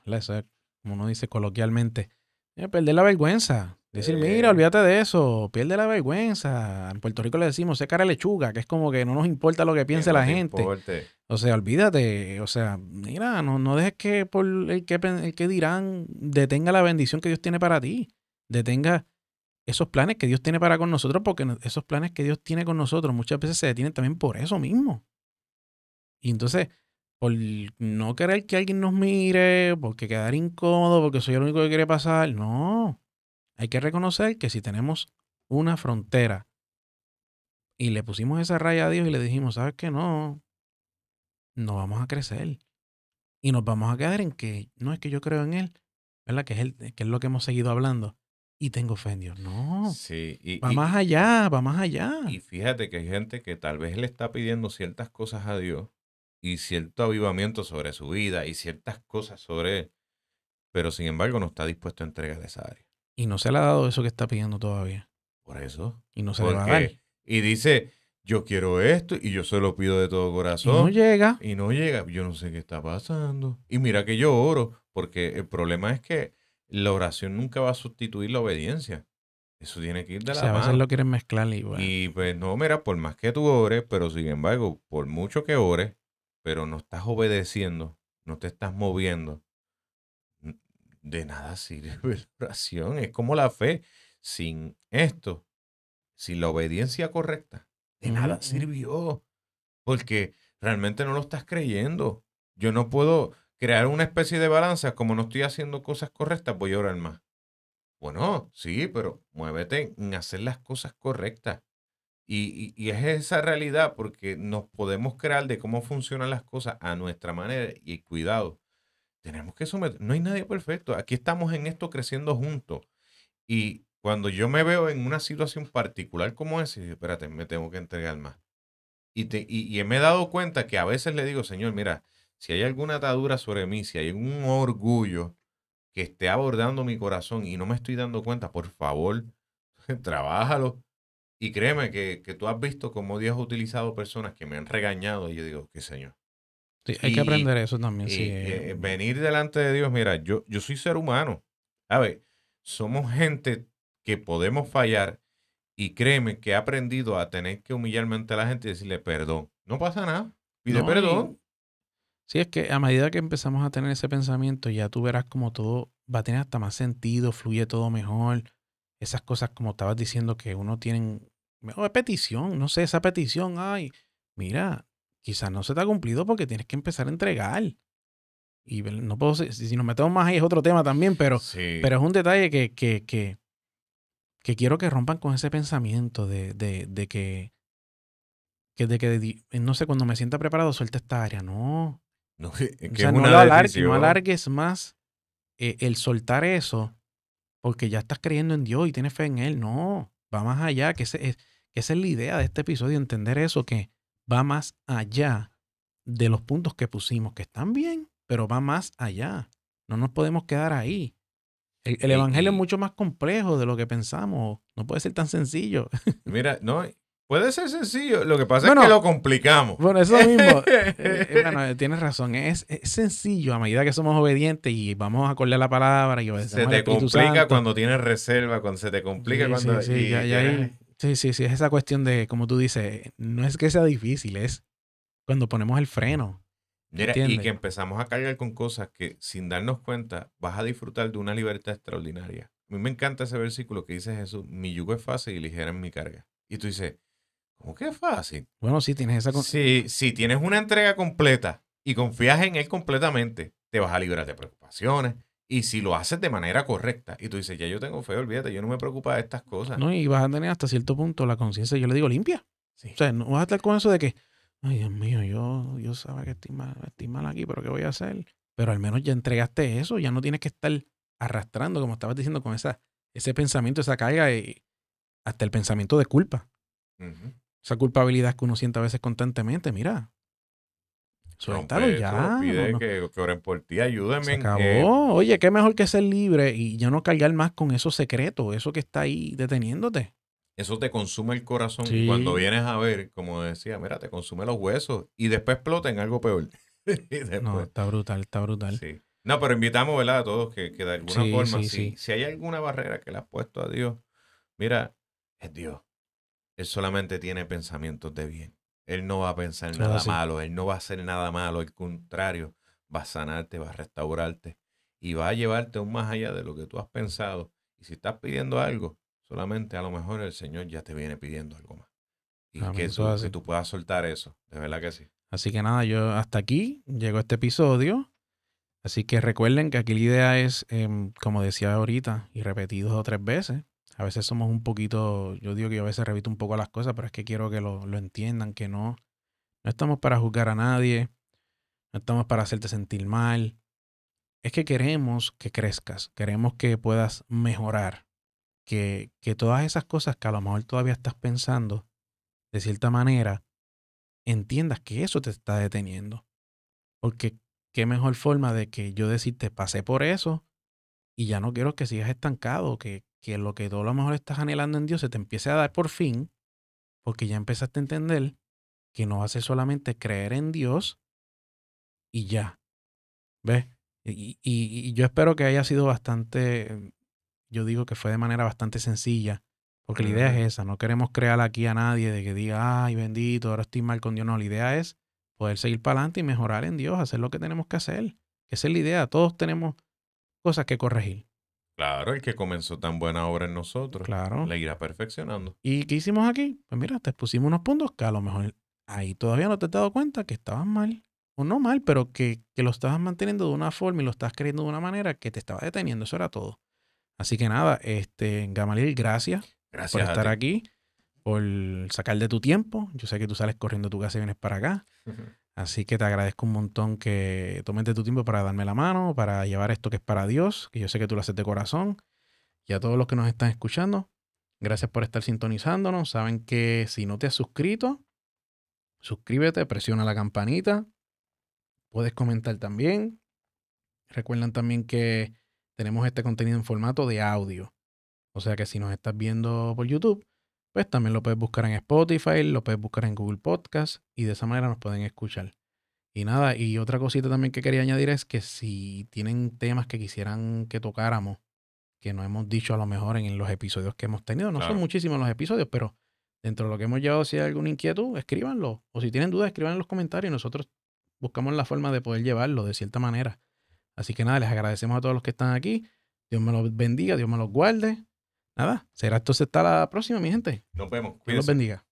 como uno dice coloquialmente, eh, perder la vergüenza. Decir, mira, olvídate de eso, pierde la vergüenza. En Puerto Rico le decimos, sé cara lechuga, que es como que no nos importa lo que piense la gente. O sea, olvídate, o sea, mira, no, no dejes que por el que, el que dirán detenga la bendición que Dios tiene para ti. Detenga esos planes que Dios tiene para con nosotros, porque esos planes que Dios tiene con nosotros muchas veces se detienen también por eso mismo. Y entonces, por no querer que alguien nos mire, porque quedar incómodo, porque soy el único que quiere pasar, no. Hay que reconocer que si tenemos una frontera y le pusimos esa raya a Dios y le dijimos, ¿sabes qué? No, no vamos a crecer. Y nos vamos a quedar en que no es que yo creo en Él, ¿verdad? Que es, el, que es lo que hemos seguido hablando. Y tengo fe en Dios. No. Sí. Y, va más allá, va más allá. Y fíjate que hay gente que tal vez le está pidiendo ciertas cosas a Dios y cierto avivamiento sobre su vida y ciertas cosas sobre Él, pero sin embargo no está dispuesto a entregar esa área. Y no se le ha dado eso que está pidiendo todavía. Por eso. Y no se le va a dar. Y dice, yo quiero esto y yo se lo pido de todo corazón. Y no llega. Y no llega. Yo no sé qué está pasando. Y mira que yo oro, porque el problema es que la oración nunca va a sustituir la obediencia. Eso tiene que ir de la mano. a veces lo quieren mezclar y Y pues no, mira, por más que tú ores, pero sin embargo, por mucho que ores, pero no estás obedeciendo, no te estás moviendo, de nada sirve la oración. Es como la fe. Sin esto, sin la obediencia correcta, de nada sirvió. Porque realmente no lo estás creyendo. Yo no puedo crear una especie de balanza, como no estoy haciendo cosas correctas, voy a orar más. Bueno, sí, pero muévete en hacer las cosas correctas. Y, y, es esa realidad porque nos podemos crear de cómo funcionan las cosas a nuestra manera y cuidado. Tenemos que someter. No hay nadie perfecto. Aquí estamos en esto creciendo juntos. Y cuando yo me veo en una situación particular como esa, espérate, me tengo que entregar más. Y, te, y, y me he dado cuenta que a veces le digo, Señor, mira, si hay alguna atadura sobre mí, si hay un orgullo que esté abordando mi corazón y no me estoy dando cuenta, por favor, trabájalo. Y créeme que, que, tú has visto cómo Dios ha utilizado personas que me han regañado y yo digo, qué Señor. Sí, hay que aprender eso también. sí, eh, venir delante de Dios, mira, yo, yo soy ser humano. A ver, somos gente que podemos fallar y créeme que he aprendido a tener que humillarme ante la gente y decirle perdón. No pasa nada. Pide perdón. Sí, es que a medida que empezamos a tener ese pensamiento, ya tú verás como todo va a tener hasta más sentido, fluye todo mejor. Esas cosas, como estabas diciendo, que uno tiene mejor petición, no sé, esa petición, ay, mira, quizás no se te ha cumplido porque tienes que empezar a entregar. Y no puedo, si nos metemos más ahí es otro tema también, pero, pero es un detalle que, que, que, que, quiero que rompan con ese pensamiento de, de, de que, que, de que, no sé, cuando me sienta preparado, suelta esta área. No, no, o sea, no, alargues, más eh, el soltar eso porque ya estás creyendo en Dios y tienes fe en Él. No, va más allá, que, ese es, que esa es la idea de este episodio, entender eso, que va más allá de los puntos que pusimos, que están bien, pero va más allá. No nos podemos quedar ahí. El, Evangelio es mucho más complejo de lo que pensamos. No puede ser tan sencillo. Mira, no, Puede ser sencillo, lo que pasa es que lo complicamos. Bueno, eso mismo. Eh, eh, bueno, eh, tienes razón. Es, sencillo a medida que somos obedientes y vamos a acordar la palabra y Se te complica cuando tienes reserva, cuando se te complica cuando. Sí, sí, sí, sí, es esa cuestión de, como tú dices, no es que sea difícil, es cuando ponemos el freno. Mira, y que empezamos a cargar con cosas que sin darnos cuenta vas a disfrutar de una libertad extraordinaria. A mí me encanta ese versículo que dice Jesús, mi yugo es fácil y ligera en mi carga. Y tú dices, ¿Cómo que fácil? Bueno, sí, tienes esa... Si, si tienes una entrega completa y confías en él completamente, te vas a librar de preocupaciones. Y si lo haces de manera correcta y tú dices, ya yo tengo fe, olvídate, yo no me preocupa de estas cosas. No, y vas a tener hasta cierto punto la conciencia, yo le digo, limpia. O sea, no vas a estar con eso de que, ay, Dios mío, yo, yo sabe que estoy mal, estoy mal aquí, pero ¿qué voy a hacer? Pero al menos ya entregaste eso, ya no tienes que estar arrastrando, como estabas diciendo, con esa, ese pensamiento, esa carga y hasta el pensamiento de culpa esa culpabilidad que uno siente a veces constantemente, mira. Suéltalo ya. Pide que, oren por ti, ayúdenme. Se acabó. Oye, qué mejor que ser libre y ya no cargar más con esos secretos, eso que está ahí deteniéndote. Eso te consume el corazón y cuando vienes a ver, como decía, mira, te consume los huesos y después explota en algo peor. No, está brutal, está brutal. Sí. No, pero invitamos, ¿verdad? A todos que, que de alguna forma, si, si hay alguna barrera que le has puesto a Dios, mira, es Dios. Él solamente tiene pensamientos de bien. Él no va a pensar nada malo, él no va a hacer nada malo, al contrario, va a sanarte, va a restaurarte y va a llevarte aún más allá de lo que tú has pensado. Y si estás pidiendo algo, solamente a lo mejor el Señor ya te viene pidiendo algo más. Y que, tú, que tú puedas soltar eso, de verdad que sí. Así que nada, yo hasta aquí llegó este episodio. Así que recuerden que aquí la idea es, em, como decía ahorita, y repetido dos o tres veces, a veces somos un poquito, yo digo que yo a veces repito un poco las cosas, pero es que quiero que lo, lo entiendan, que no, no estamos para juzgar a nadie, no estamos para hacerte sentir mal. Es que queremos que crezcas, queremos que puedas mejorar, que, que todas esas cosas que a lo mejor todavía estás pensando, de cierta manera, entiendas que eso te está deteniendo. Porque qué mejor forma de que yo decirte, pasé por eso y ya no quiero que sigas estancado, que, que lo que tú a lo mejor estás anhelando en Dios se te empiece a dar por fin, porque ya empezaste a entender que no hace solamente creer en Dios y ya. ¿Ves? Y, y, yo espero que haya sido bastante, yo digo que fue de manera bastante sencilla, porque la idea es esa, no queremos crear aquí a nadie de que diga, ay bendito, ahora estoy mal con Dios, no, la idea es poder seguir para adelante y mejorar en Dios, hacer lo que tenemos que hacer. Esa es la idea, todos tenemos cosas que corregir. Claro, el que comenzó tan buena obra en nosotros. Claro. Le irá perfeccionando. ¿Y qué hicimos aquí? Pues mira, te pusimos unos puntos que a lo mejor ahí todavía no te has dado cuenta que estaban mal. o no mal, pero que, que lo estabas manteniendo de una forma y lo estás creyendo de una manera que te estaba deteniendo. Eso era todo. Así que nada, este, Gamaliel, gracias, Gracias por estar aquí, por sacar de tu tiempo. Yo sé que tú sales corriendo tu casa y vienes para acá. Así que te agradezco un montón que tomes tu tiempo para darme la mano, para llevar esto que es para Dios, que yo sé que tú lo haces de corazón. Y a todos los que nos están escuchando, gracias por estar sintonizándonos. Saben que si no te has suscrito, suscríbete, presiona la campanita. Puedes comentar también. Recuerden también que tenemos este contenido en formato de audio. O sea que si nos estás viendo por YouTube, pues también lo puedes buscar en Spotify, lo puedes buscar en Google Podcast y de esa manera nos pueden escuchar. Y nada, y otra cosita también que quería añadir es que si tienen temas que quisieran que tocáramos, que no hemos dicho a lo mejor en los episodios que hemos tenido, no Claro. son muchísimos los episodios, pero dentro de lo que hemos llevado, si hay alguna inquietud, escríbanlo. O si tienen dudas, escriban en los comentarios y nosotros buscamos la forma de poder llevarlo de cierta manera. Así que nada, les agradecemos a todos los que están aquí. Dios me los bendiga, Dios me los guarde. Nada, será entonces hasta la próxima, mi gente. Nos vemos. Dios los bendiga.